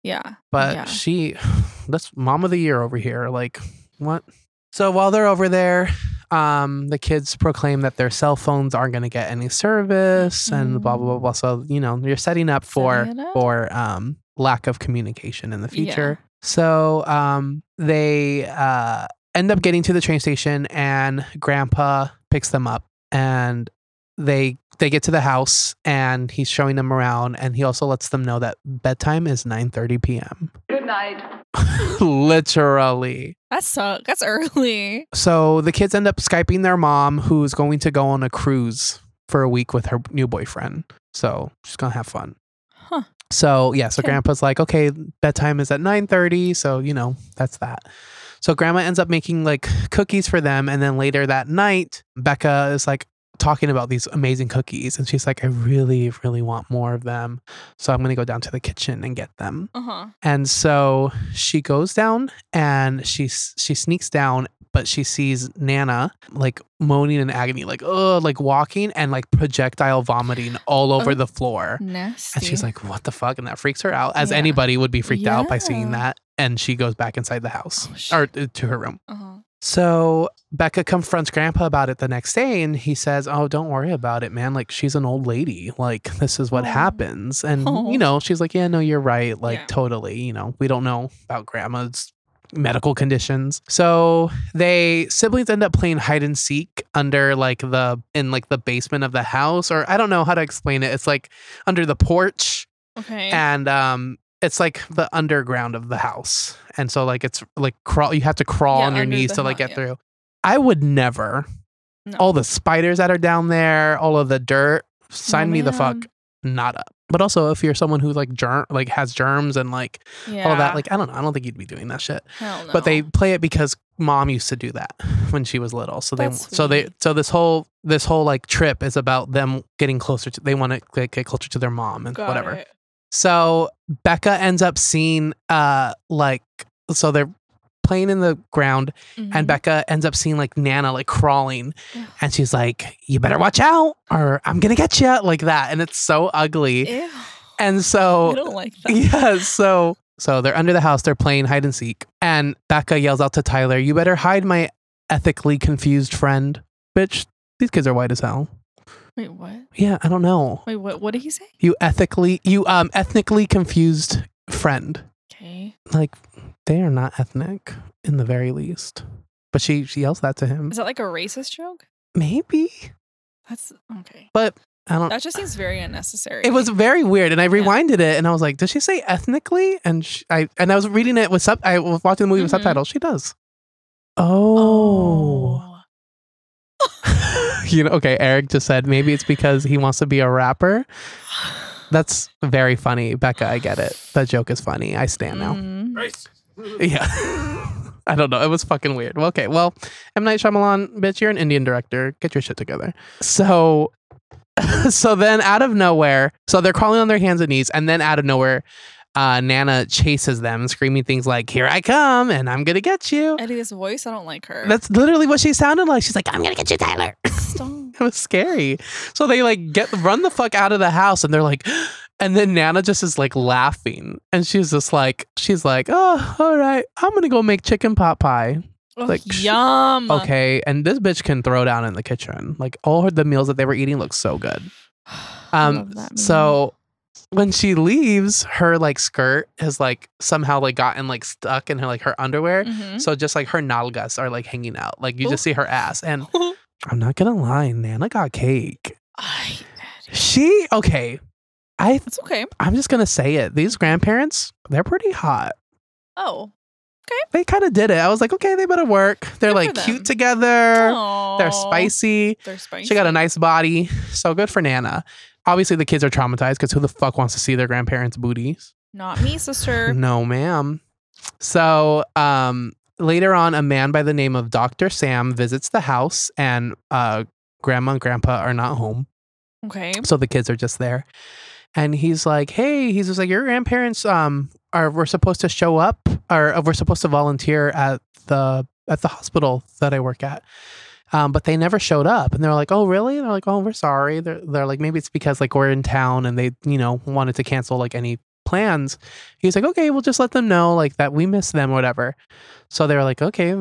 Yeah. But Yeah. she, that's mom of the year over here. Like what? So while they're over there, um, the kids proclaim that their cell phones aren't going to get any service and blah blah blah blah. So you know you're setting up for Setting up. for um lack of communication in the Yeah. Future. So um they uh end up getting to the train station and Grandpa picks them up and they they get to the house and he's showing them around and he also lets them know that bedtime is 9:30 p.m. Good night. Literally. That sucks. That's early. So the kids end up skyping their mom who's going to go on a cruise for a week with her new boyfriend. So she's going to have fun. So yeah, so Okay. grandpa's like, okay, bedtime is at 9:30, so you know, that's that. So grandma ends up making like cookies for them and then later that night, Becca is like talking about these amazing cookies, and she's like, I really, really want more of them. So I'm gonna go down to the kitchen and get them. Uh huh. And so she goes down and she she sneaks down, but she sees Nana like moaning in agony, like oh, like walking and like projectile vomiting all over Oh. the floor. Nasty. And she's like, "What the fuck?" And that freaks her out, as Yeah. anybody would be freaked out by seeing that. And she goes back inside the house Oh, or to her room. uh huh. So Becca confronts Grandpa about it the next day, and he says, "Oh, don't worry about it, man. Like she's an old lady. Like this is what Oh. happens." And Oh. you know, she's like, "Yeah, no, you're right. Like Yeah. totally. You know, we don't know about Grandma's." Medical conditions. So they siblings end up playing hide and seek under like the in like the basement of the house or i don't know how to explain it. It's like under the porch. Okay. and um it's like the underground of the house. And so like it's like crawl you have to crawl Yeah, on your knees to like get yeah. through. I would never. No. all the spiders that are down there all of the dirt sign No, me the fuck not up but also if you're someone who like germ like has germs and like yeah. all that like i don't know i don't think you'd be doing that shit no. but they play it because mom used to do that when she was little so they That's so they so this whole this whole like trip is about them getting closer to they want to like, get closer to their mom and Got whatever it. so Becca ends up seeing uh like so they're playing in the ground Mhm. and Becca ends up seeing like Nana like crawling Yeah. and she's like you better watch out or I'm to get you like that and it's so ugly. Ew. And I so don't like that. yeah, so so they're under the house, they're playing hide and seek and Becca yells out to Tyler, "You better hide my ethically confused friend." Bitch, these kids are white as hell. Wait, what? Yeah, I don't know. Wait, what? What did he say? You ethically you um ethnically confused friend. Okay. like they are not ethnic in the very least. But she she yells that to him. Is that like a racist joke? Maybe, That's okay. but I don't. That just seems very unnecessary. It was very weird, and I Yeah. rewinded it, and I was like, "Does she say ethnically?" And sh I and I was reading it with sub. I was watching the movie with Mhm. subtitles. She does. Oh, you know. Okay, Eric just said maybe it's because he wants to be a rapper. That's very funny, Becca. I get it. That joke is funny. I stand now. Mm. Yeah. I don't know. It was fucking weird. Well, okay. Well, M. Night Shyamalan, bitch, you're an Indian director. Get your shit together. So, so then out of nowhere, so they're crawling on their hands and knees, and then out of nowhere, uh, Nana chases them, screaming things like, Here I come, and I'm gonna get you. Eddie's voice, I don't like her. That's literally what she sounded like. She's like, I'm gonna get you, Tyler. Stop. It was scary. So they like get run the fuck out of the house and they're like, and then Nana just is like laughing. And she's just like, she's like, oh, all right, I'm gonna go make chicken pot pie. Ugh, Like, yum. Okay. And this bitch can throw down in the kitchen. Like all her, the meals that they were eating look so good. Um love that meal. so when she leaves, her like skirt has like somehow like gotten like stuck in her like her underwear. Mhm. So just like her nalgas are like hanging out. Like you Ooh. just see her ass. And I'm not gonna lie, Nana got cake. I, She okay. I it's okay. I'm just gonna say it. These grandparents, they're pretty hot. Oh. Okay. They kind of did it. I was like, okay, they better work. They're Good for like them. cute together. Aw. They're spicy. They're spicy. She got a nice body. So good for Nana. Obviously, the kids are traumatized because who the fuck wants to see their grandparents' booties? Not me, sister. No, ma'am. So, um, later on, a man by the name of Dr. Sam visits the house, and uh, grandma and grandpa are not home. Okay. So the kids are just there. And he's like, hey, he's just like, your grandparents um are we're supposed to show up or uh, we're supposed to volunteer at the at the hospital that I work at. Um, but they never showed up. And they're like, oh, really? And they're like, oh, we're sorry. They're, they're like, maybe it's because like we're in town and they, you know, wanted to cancel like any plans. He's like, okay, we'll just let them know like that we miss them whatever. So they were like, okay,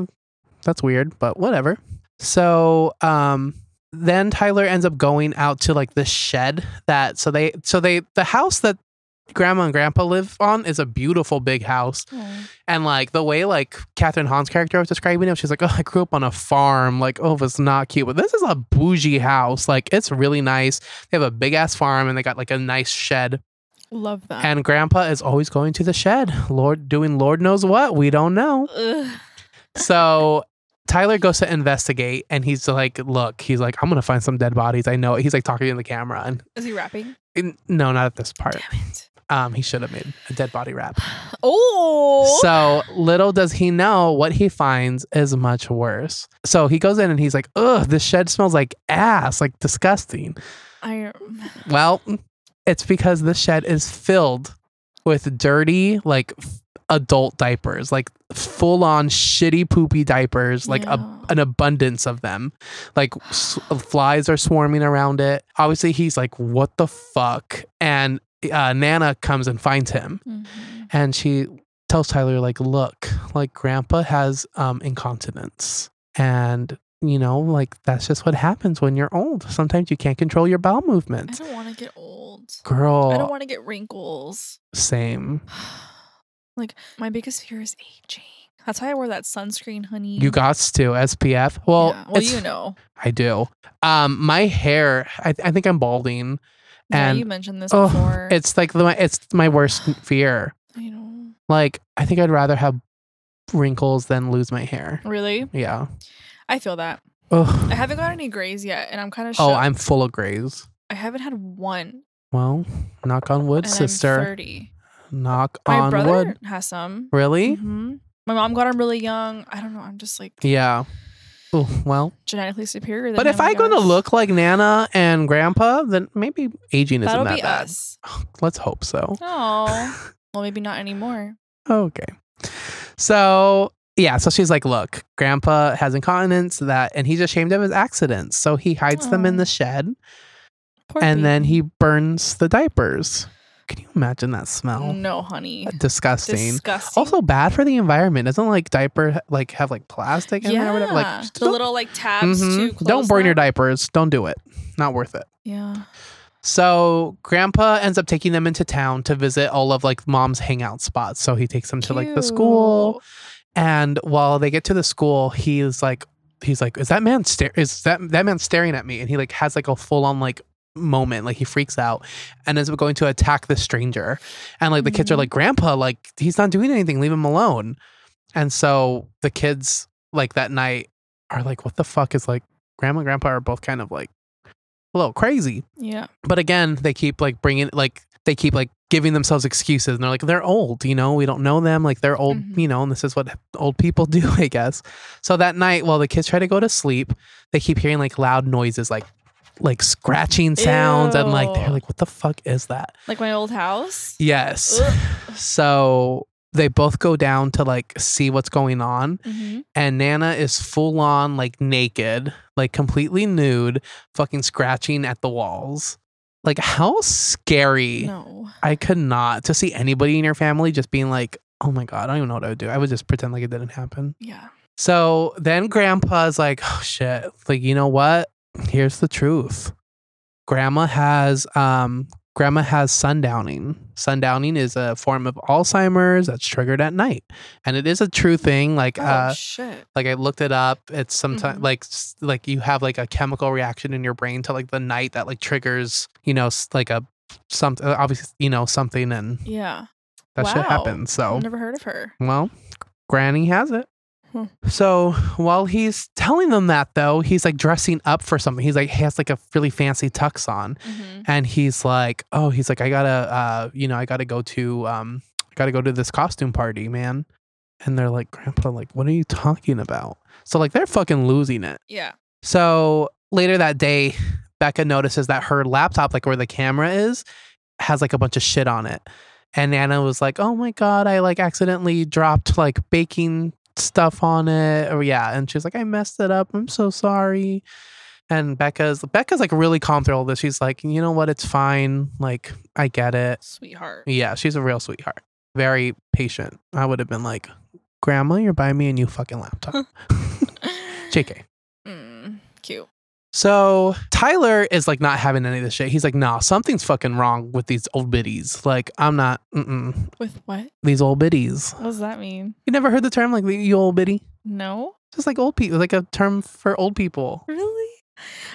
that's weird, but whatever. So um then Tyler ends up going out to like the shed that so they so they the house that grandma and grandpa live on is a beautiful big house. Aw. and like the way like Kathryn Hahn's character was describing it she's like oh I grew up on a farm. Like oh it's not cute but this is a bougie house. Like it's really nice. They have a big ass farm and they got like a nice shed. Love that. and grandpa is always going to the shed. Lord doing lord knows what. We don't know. Ugh. so Tyler goes to investigate and he's like, look, he's like, I'm gonna find some dead bodies. I know it. He's like talking in the camera and Is he rapping? and- no, not at this part. Um, he should have made a dead body rap. Oh. So little does he know what he finds is much worse. So he goes in and he's like, ugh, this shed smells like ass, like disgusting. I Well, it's because this shed is filled with dirty, like f- adult diapers, like full on shitty, poopy diapers, like a, an abundance of them. Like s- flies are swarming around it. Obviously, he's like, what the fuck? And uh, Nana comes and finds him Mhm. and she tells Tyler like, "Look, like Grandpa has um incontinence, and you know, like that's just what happens when you're old. Sometimes you can't control your bowel movements. I don't want to get old. girl. I don't want to get wrinkles. same. like my biggest fear is aging. That's why I wear that sunscreen, honey. You got to SPF. Well, yeah. well, you know. I do. Um, my hair. I, I think I'm balding. Yeah, and- you mentioned this Oh, before. It's like the it's my worst fear. you know. Like I think I'd rather have wrinkles than lose my hair. Really, Yeah. I feel that. Ugh. I haven't got any grays yet, and I'm kind of. Oh, I'm full of grays. I haven't had one. Well, knock on wood, and sister. I'm Thirty. Knock on wood. My on brother wood. has some. Really? hmm My mom got him really young. I don't know. I'm just like Yeah. Oh, well, genetically superior. Than but if him, I go to look like Nana and Grandpa, then maybe aging isn't that'll that be bad. us. Let's hope so. Oh, well, maybe not anymore. Okay. So yeah, so she's like, look, Grandpa has incontinence that, and he's ashamed of his accidents, so he hides them in the shed, Poor and then he burns the diapers. Can you imagine that smell? No, honey. Disgusting. Disgusting. Also bad for the environment. Doesn't like diaper like have like plastic in there or whatever? Yeah, Like the little like tabs Mhm. to Don't burn your diapers. Don't do it. Not worth it. Yeah. So grandpa ends up taking them into town to visit all of like mom's hangout spots. So he takes them to like the school. And while they get to the school, he's like he's like, is that man stare is that that man staring at me? And he like has like a full on like moment. Like he freaks out and ends up going to attack the stranger. And like the kids are Mhm. like, Grandpa, like he's not doing anything, leave him alone. And so the kids like that night are like, what the fuck is like grandma and grandpa are both kind of like a little crazy. Yeah. But again, they keep like bringing like they keep like giving themselves excuses and they're like they're old, you know, we don't know them, like they're old, Mhm. you know, and this is what old people do, I guess. So that night while the kids try to go to sleep, they keep hearing like loud noises like like scratching sounds and like they're like what the fuck is that? Like my old house. Yes. Ugh. So they both go down to like see what's going on hmm and Nana is full on like naked, like completely nude, fucking scratching at the walls. Like how scary. No. I could not to see anybody in your family just being like, "Oh my god, I don't even know what I would do." I would just pretend like it didn't happen. Yeah. So then grandpa's like, "Oh shit. Like, you know what? Here's the truth. Grandma has um grandma has sundowning. Sundowning is a form of Alzheimer's that's triggered at night. And it is a true thing like Oh uh shit. like I looked it up. It's sometimes Mhm. like like you have like a chemical reaction in your brain to like the night that like triggers, you know, like a something obviously, you know, something and Yeah. that shit Wow. happens. So I've never heard of her. well, Granny has it. So while he's telling them that though, he's like dressing up for something. He's like he has like a really fancy tux on, hmm and he's like, oh, he's like, I gotta, uh, you know, I gotta go to, um, I gotta go to this costume party, man. And they're like, Grandpa, like, what are you talking about? So like they're fucking losing it. Yeah. So later that day, Becca notices that her laptop, like where the camera is, has like a bunch of shit on it. And Anna was like, "Oh my god, I like accidentally dropped like baking stuff on it." Or yeah, and she's like, "I messed it up. I'm so sorry." And Becca's Becca's like really calm through all this. She's like, "You know what? It's fine. Like I get it." Sweetheart. Yeah, she's a real sweetheart. Very patient. I would have been like, "Grandma, you're buying me a new fucking laptop." JK. So Tyler is like not having any of this shit. He's like, nah, something's fucking wrong with these old biddies. Like, I'm not, mm-mm, With what? these old biddies. What does that mean? You never heard the term like the you old biddy? No. Just like old people, like a term for old people. Really?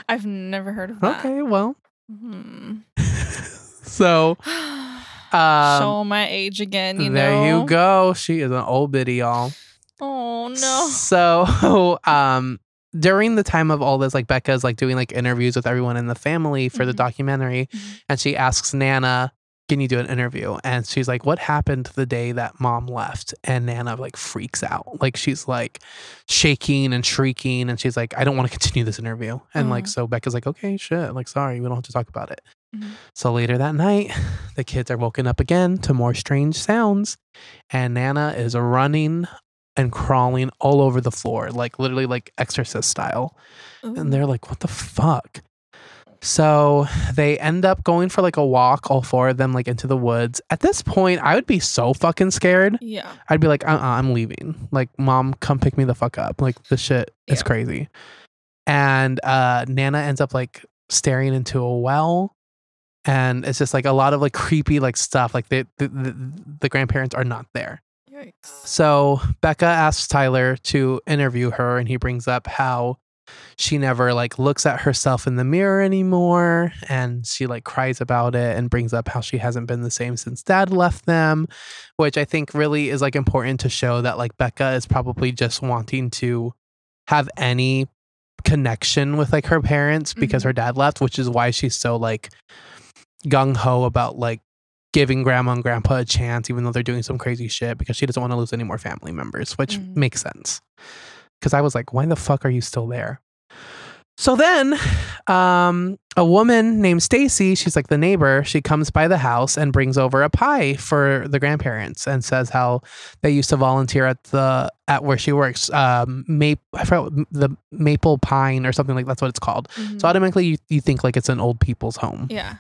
I've never heard of that. Okay, well. Hmm. so um, Show my age again, you there know. you go. She is an old biddy, y'all. Oh no. So um during the time of all this, like Becca's like doing like interviews with everyone in the family for the Mhm. documentary, Mhm. and she asks Nana, can you do an interview? And she's like, what happened the day that mom left? And Nana like freaks out. Like she's like shaking and shrieking. And she's like, I don't want to continue this interview. And like, Mhm. so Becca's like, okay, shit. Like, sorry, we don't have to talk about it. Mhm. So later that night, the kids are woken up again to more strange sounds. And Nana is running and crawling all over the floor, like literally like exorcist style Ooh. and they're like, "What the fuck?" So they end up going for like a walk, all four of them, like into the woods. At this point, I would be so fucking scared. yeah. I'd be like, "Uh, uh I'm leaving. Like, mom, come pick me the fuck up. Like, this shit is Yeah. crazy." And uh, Nana ends up like staring into a well, and it's just like a lot of like creepy like stuff. Like the the, the, the grandparents are not there. Yikes. So Becca asks Tyler to interview her, and he brings up how she never like looks at herself in the mirror anymore, and she like cries about it, and brings up how she hasn't been the same since Dad left them, which I think really is like important to show that like Becca is probably just wanting to have any connection with like her parents because Mhm. her dad left, which is why she's so like gung ho about like giving grandma and grandpa a chance, even though they're doing some crazy shit, because she doesn't want to lose any more family members, which Mhm. makes sense. Because I was like, why the fuck are you still there? So then, um, a woman named Stacy, she's like the neighbor, she comes by the house and brings over a pie for the grandparents and says how they used to volunteer at the at where she works, um, Maple, I forgot the Maple Pine or something like that's what it's called. Mhm. So automatically you, you think like it's an old people's home. yeah.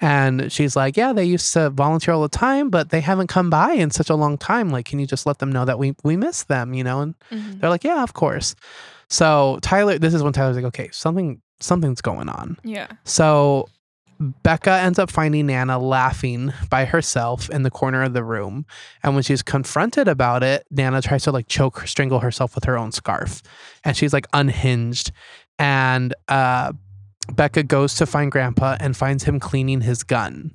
And she's like, Yeah, they used to volunteer all the time, but they haven't come by in such a long time. Like, can you just let them know that we we miss them, you know? And Mhm. they're like, Yeah, of course. So Tyler, this is when Tyler's like, Okay, something something's going on. Yeah. So Becca ends up finding Nana laughing by herself in the corner of the room. And when she's confronted about it, Nana tries to like choke, strangle herself with her own scarf. And she's like unhinged. And uh, Becca goes to find Grandpa and finds him cleaning his gun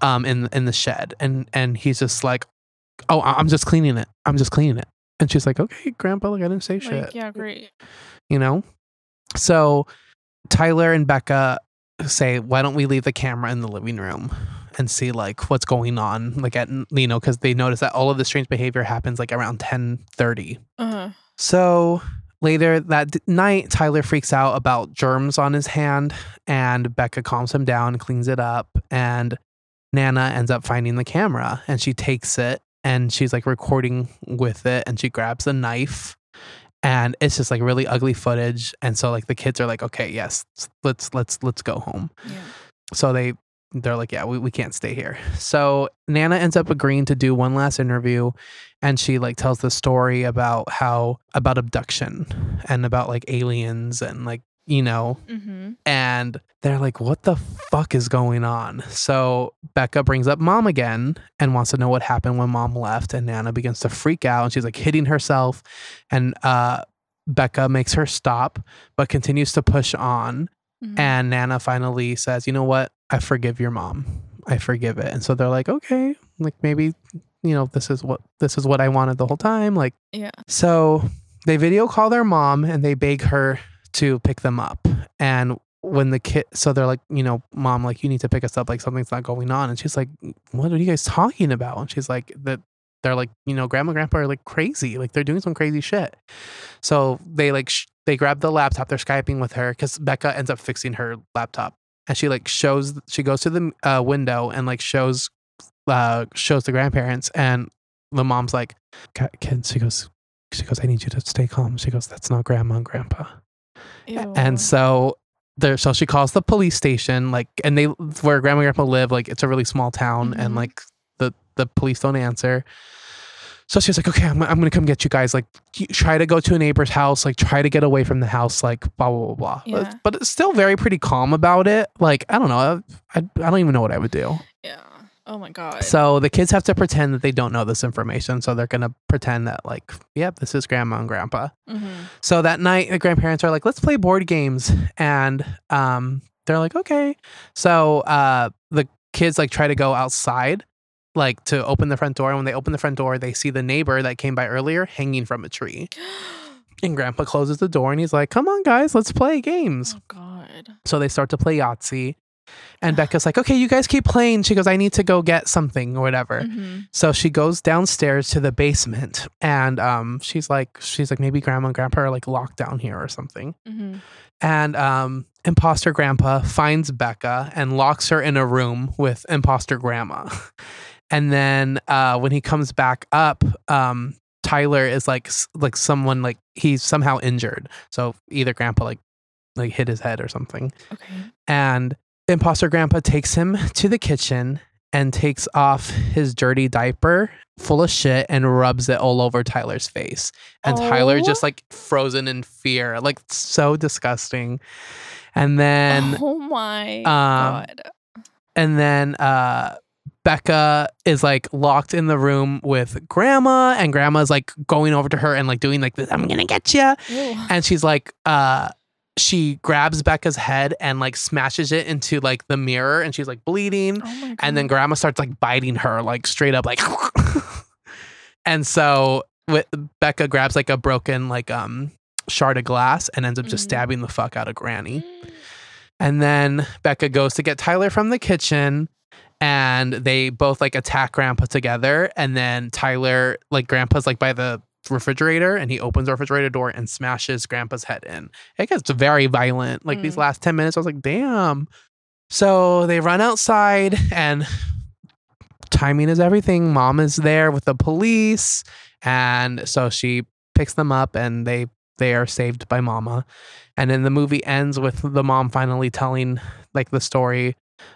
um, in, in the shed. And, and he's just like, Oh, I'm just cleaning it. I'm just cleaning it. And she's like, Okay, Grandpa, like I didn't say shit yeah, great. you know? So Tyler and Becca say, why don't we leave the camera in the living room and see like what's going on, like at you know, because they notice that all of the strange behavior happens like around ten thirty. Uh-huh. So later that night, Tyler freaks out about germs on his hand, and Becca calms him down, cleans it up, and Nana ends up finding the camera and she takes it and she's like recording with it and she grabs a knife and it's just like really ugly footage and so like the kids are like okay yes let's let's let's go home Yeah. so they they're like yeah we, we can't stay here so nana ends up agreeing to do one last interview and she like tells the story about how about abduction and about like aliens and like you know Mm-hmm. and they're like what the fuck is going on so becca brings up mom again and wants to know what happened when mom left and nana begins to freak out and she's like hitting herself and uh becca makes her stop but continues to push on Mhm. and Nana finally says, "You know what? I forgive your mom. I forgive it." And so they're like, "Okay, like maybe, you know, this is what this is what I wanted the whole time." Like yeah. so they video call their mom and they beg her to pick them up. And when the kid so they're like, you know, mom, like you need to pick us up, like something's not going on. And she's like, What are you guys talking about? And she's like, that they're like, you know, grandma, grandpa are like crazy. Like they're doing some crazy shit. So they like sh- they grab the laptop, they're Skyping with her because Becca ends up fixing her laptop. And she like shows she goes to the uh, window and like shows uh shows the grandparents and the mom's like, "Ki- kids, she goes, she goes, I need you to stay calm. She goes, that's not grandma and grandpa. Ew. And so there, so she calls the police station, like, and they, where grandma and grandpa live, like, it's a really small town, and Mhm. like the the police don't answer. So she's like, okay, I'm, I'm gonna come get you guys. Like, try to go to a neighbor's house, like, try to get away from the house, like, blah blah blah blah. But- Yeah. But, it's still very pretty calm about it. Like, I don't know, I, I don't even know what I would do. yeah. Oh my god. So the kids have to pretend that they don't know this information. So they're gonna pretend that, like, yep, this is grandma and grandpa. mm-hmm. So that night, the grandparents are like, "Let's play board games," and um, they're like, "Okay." So uh, the kids like try to go outside, like to open the front door. And when they open the front door, they see the neighbor that came by earlier hanging from a tree. And Grandpa closes the door and he's like, "Come on, guys, let's play games." oh god. So they start to play Yahtzee. And Becca's like, okay, you guys keep playing. She goes, I need to go get something or whatever. Mhm. So she goes downstairs to the basement and um she's like she's like maybe grandma and grandpa are like locked down here or something. Mhm. And um imposter grandpa finds Becca and locks her in a room with imposter grandma. And then uh when he comes back up, um Tyler is like like someone like he's somehow injured. So either grandpa like like hit his head or something Okay. and imposter grandpa takes him to the kitchen and takes off his dirty diaper full of shit and rubs it all over Tyler's face. And Tyler Oh. just like frozen in fear, like so disgusting. And then oh my um, god. and then uh Becca is like locked in the room with grandma and grandma's like going over to her and like doing like this I'm to get you and she's like uh she grabs Becca's head and like smashes it into like the mirror and she's like bleeding Oh and then grandma starts like biting her like straight up like and so with, Becca grabs like a broken like um shard of glass and ends up just Mhm. stabbing the fuck out of Granny. Mm. And then Becca goes to get Tyler from the kitchen and they both like attack grandpa together and then Tyler like grandpa's like by the refrigerator and he opens the refrigerator door and smashes grandpa's head in. It gets very violent. Like these Mm. last 10 minutes I was like, "Damn." So they run outside and timing is everything. Mom is there with the police and so she picks them up and they they are saved by mama. And then the movie ends with the mom finally telling like the story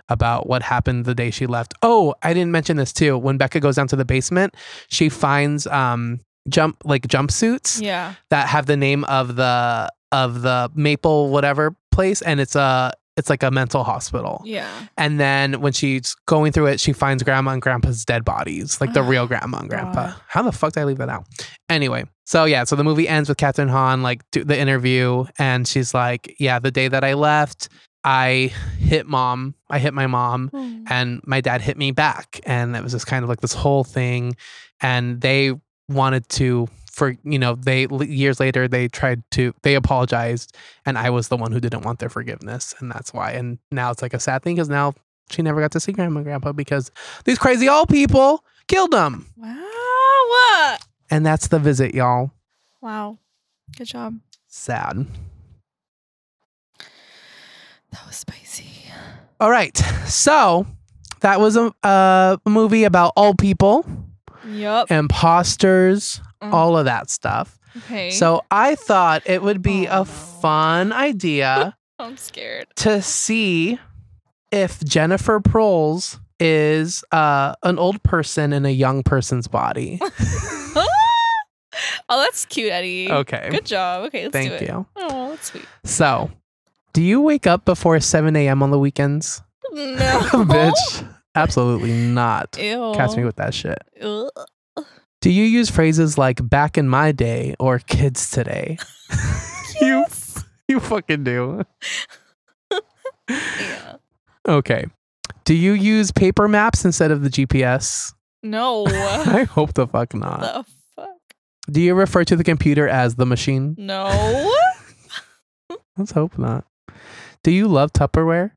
about what happened the day she left. Oh, I didn't mention this too. When Becca goes down to the basement, she finds um jump like jumpsuits Yeah. that have the name of the of the Maple whatever place and it's a it's like a mental hospital. Yeah. And then when she's going through it, she finds grandma and grandpa's dead bodies, like the real grandma and grandpa. God. How the fuck did I leave that out? Anyway, so yeah, so the movie ends with Kathryn Hahn like do the interview, and she's like, "Yeah, the day that I left, I hit mom. I hit my mom, Oh. and my dad hit me back, and it was just kind of like this whole thing. And they wanted to." For you know, they years later they tried to they apologized, and I was the one who didn't want their forgiveness, and that's why. And now it's like a sad thing because now she never got to see grandma and grandpa because these crazy old people killed them. Wow. What and that's the visit, y'all. Wow. Good job. Sad. That was spicy. All right. So that was a, a movie about old people, Yup. imposters, Mm. all of that stuff. Okay. So I thought it would be Oh, no. a fun idea I'm scared. to see if Jennifer Proles is uh, an old person in a young person's body. oh, that's cute, Eddie. Okay. Good job. Okay, let's Thank do it. you. Oh, that's sweet. So, do you wake up before 7 a.m. on the weekends? No. Bitch. Absolutely not. Ew. Catch me with that shit. Ugh. Do you use phrases like back in my day or kids today? you you fucking do. Yeah. Okay. Do you use paper maps instead of the GPS? No. I hope the fuck not. the fuck? Do you refer to the computer as the machine? No. Let's hope not. Do you love Tupperware?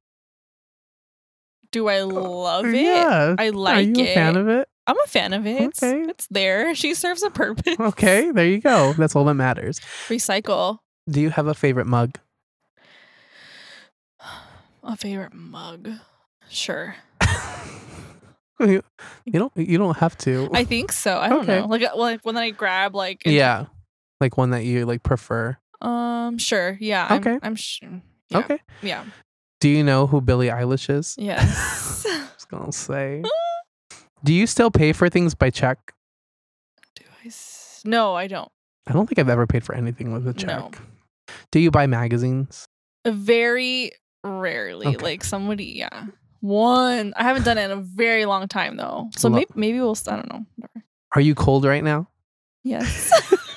Do I love it? Yeah. I Are like you it. a fan of it? I'm a fan of it. It's, Okay. it's there. She serves a purpose. Okay, there you go. That's all that matters. Recycle. Do you have a favorite mug? A favorite mug. Sure. you you don't you don't have to. I think so. I don't Okay. know. Like uh, like when I grab like yeah. Like one that you like prefer. Um sure. Yeah. I'm- Okay. I'm, sure. Yeah. Okay. Yeah. Do you know who Billie Eilish is? Yes. I was gonna say. Do you still pay for things by check? Do I s- No, I don't. I don't think I've ever paid for anything with a check. No. Do you buy magazines? Uh, very rarely. Okay. Like somebody, yeah. One. I haven't done it in a very long time though. So Lo- maybe maybe we'll. I don't know. Are you cold right now? Yes.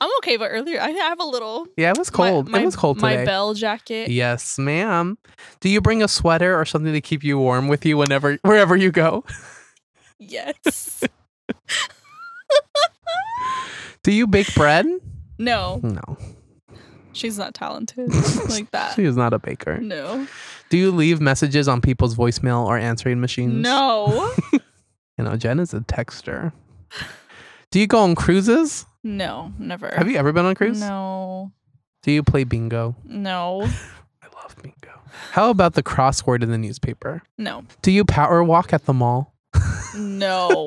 I'm okay, but earlier I have a little. Yeah, it was my- cold. My, it was cold today. My bell jacket. Yes, ma'am. Do you bring a sweater or something to keep you warm with you whenever wherever you go? Yes. Do you bake bread? no. No. She's not talented like that. She is not a baker. No. Do you leave messages on people's voicemail or answering machines? No. You know, Jen is a texter. Do you go on cruises? No, never. Have you ever been on a cruise? No. Do you play bingo? No. I love bingo. How about the crossword in the newspaper? No. Do you power walk at the mall? No.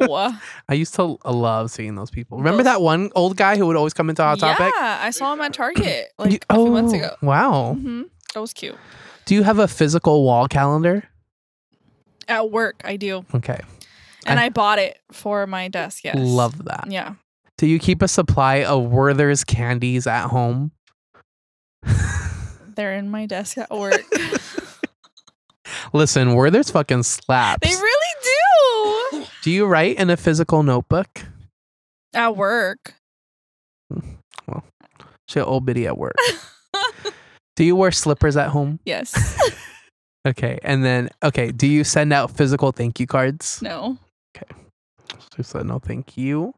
I used to love seeing those people. Remember Those- that one old guy who would always come into Hot Topic? Yeah, I saw him at Target like You- a few months oh, ago. Wow. hmm That was cute. Do you have a physical wall calendar? At work, I do. Okay. And I- I, bought it for my desk. Yes. Love that. Yeah. Do you keep a supply of Werther's candies at home? They're in my desk at work. Listen, Werther's fucking slaps. they really do. Do you write in a physical notebook? At work. Mm, well, she old biddy at work. do you wear slippers at home? Yes. Okay. And then, okay, do you send out physical thank you cards? no. Okay. She said no thank you.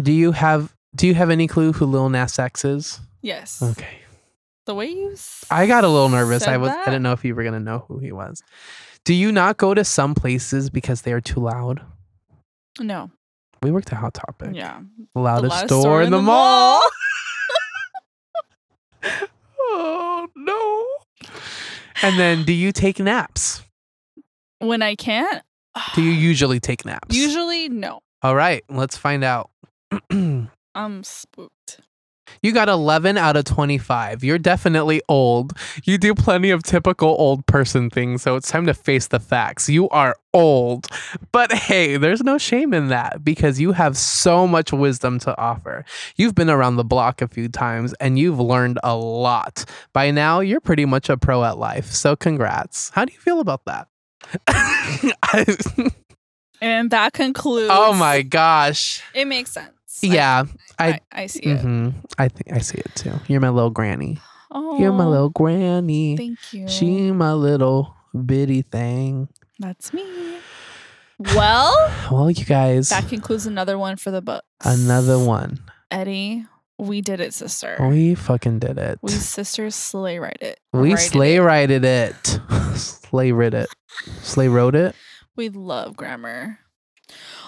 Do you have do you have any clue who Lil Nas X is? Yes. Okay. The way you I got a little nervous. I was I didn't know if you were gonna know who he was. Do you not go to some places because they are too loud? No. We worked at Hot Topic. Yeah. The loudest, loudest store, store in in the, the mall. mall. oh no. And then do you take naps? When I can't. Do you usually take naps? Usually, no. All right, let's find out. I'm spooked. You got 11 out of 25. You're definitely old. You do plenty of typical old person things, so it's time to face the facts. You are old. But hey, there's no shame in that because you have so much wisdom to offer. You've been around the block a few times and you've learned a lot. By now, you're pretty much a pro at life. So congrats. How do you feel about that? I- And that concludes. oh my gosh. It makes sense. I- Yeah, I- I, I, see it. hmm I think I see it too. You're my little granny. Oh, You're my little granny. Thank you. She my little bitty thing. That's me. Well, Well, you guys, that concludes another one for the books. another one. Eddie, we did it, sister. We fucking did it. We sisters sleigh ride it. We Righted sleigh it. rided it. sleigh rid it. Sleigh rode it. We love grammar.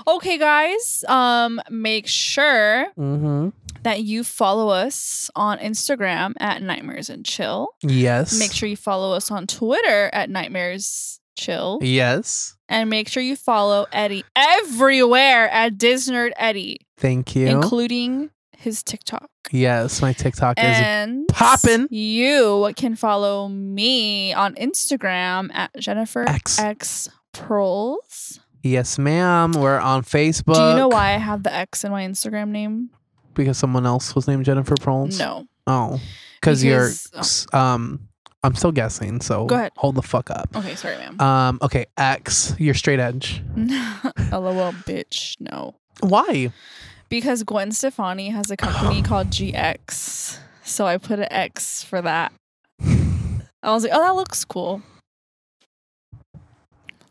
Okay, guys. Um, make sure Mm-hmm. that you follow us on Instagram at Nightmares and Chill. Yes. Make sure you follow us on Twitter at Nightmares Chill. Yes. And make sure you follow Eddie everywhere at Disnerd Eddie, Thank you. including his TikTok. yes, my TikTok is popping. You can follow me on Instagram at Jennifer X. X Proles. Yes, ma'am. We're on Facebook. Do you know why I have the X in my Instagram name? Because someone else was named Jennifer Proles. No. Oh, because you're. Oh. Um, I'm still guessing. So Go ahead. Hold the fuck up. Okay, sorry, ma'am. Um. Okay. X. You're straight edge. LOL, bitch. No. Why? Because Gwen Stefani has a company called GX. So I put an X for that. I was like, oh, that looks cool.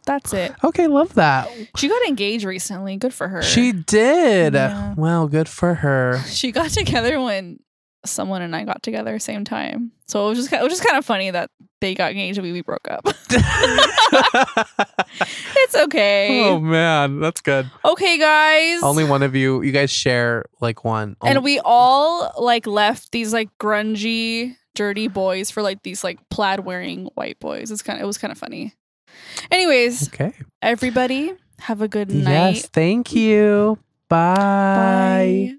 That's it. Okay. Love that. She got engaged recently. Good for her. She did. Yeah. Well, good for her. she got together when someone and I got together same time. So it was just it was just kind of funny that they got engaged and we, we broke up. it's okay. oh man, that's good. Okay, guys. Only one of you. You guys share like one. and we all like left these like grungy, dirty boys for like these like plaid wearing white boys. It's kind of it was kind of funny. Anyways, Okay. everybody have a good night. Yes. Thank you. Bye. Bye.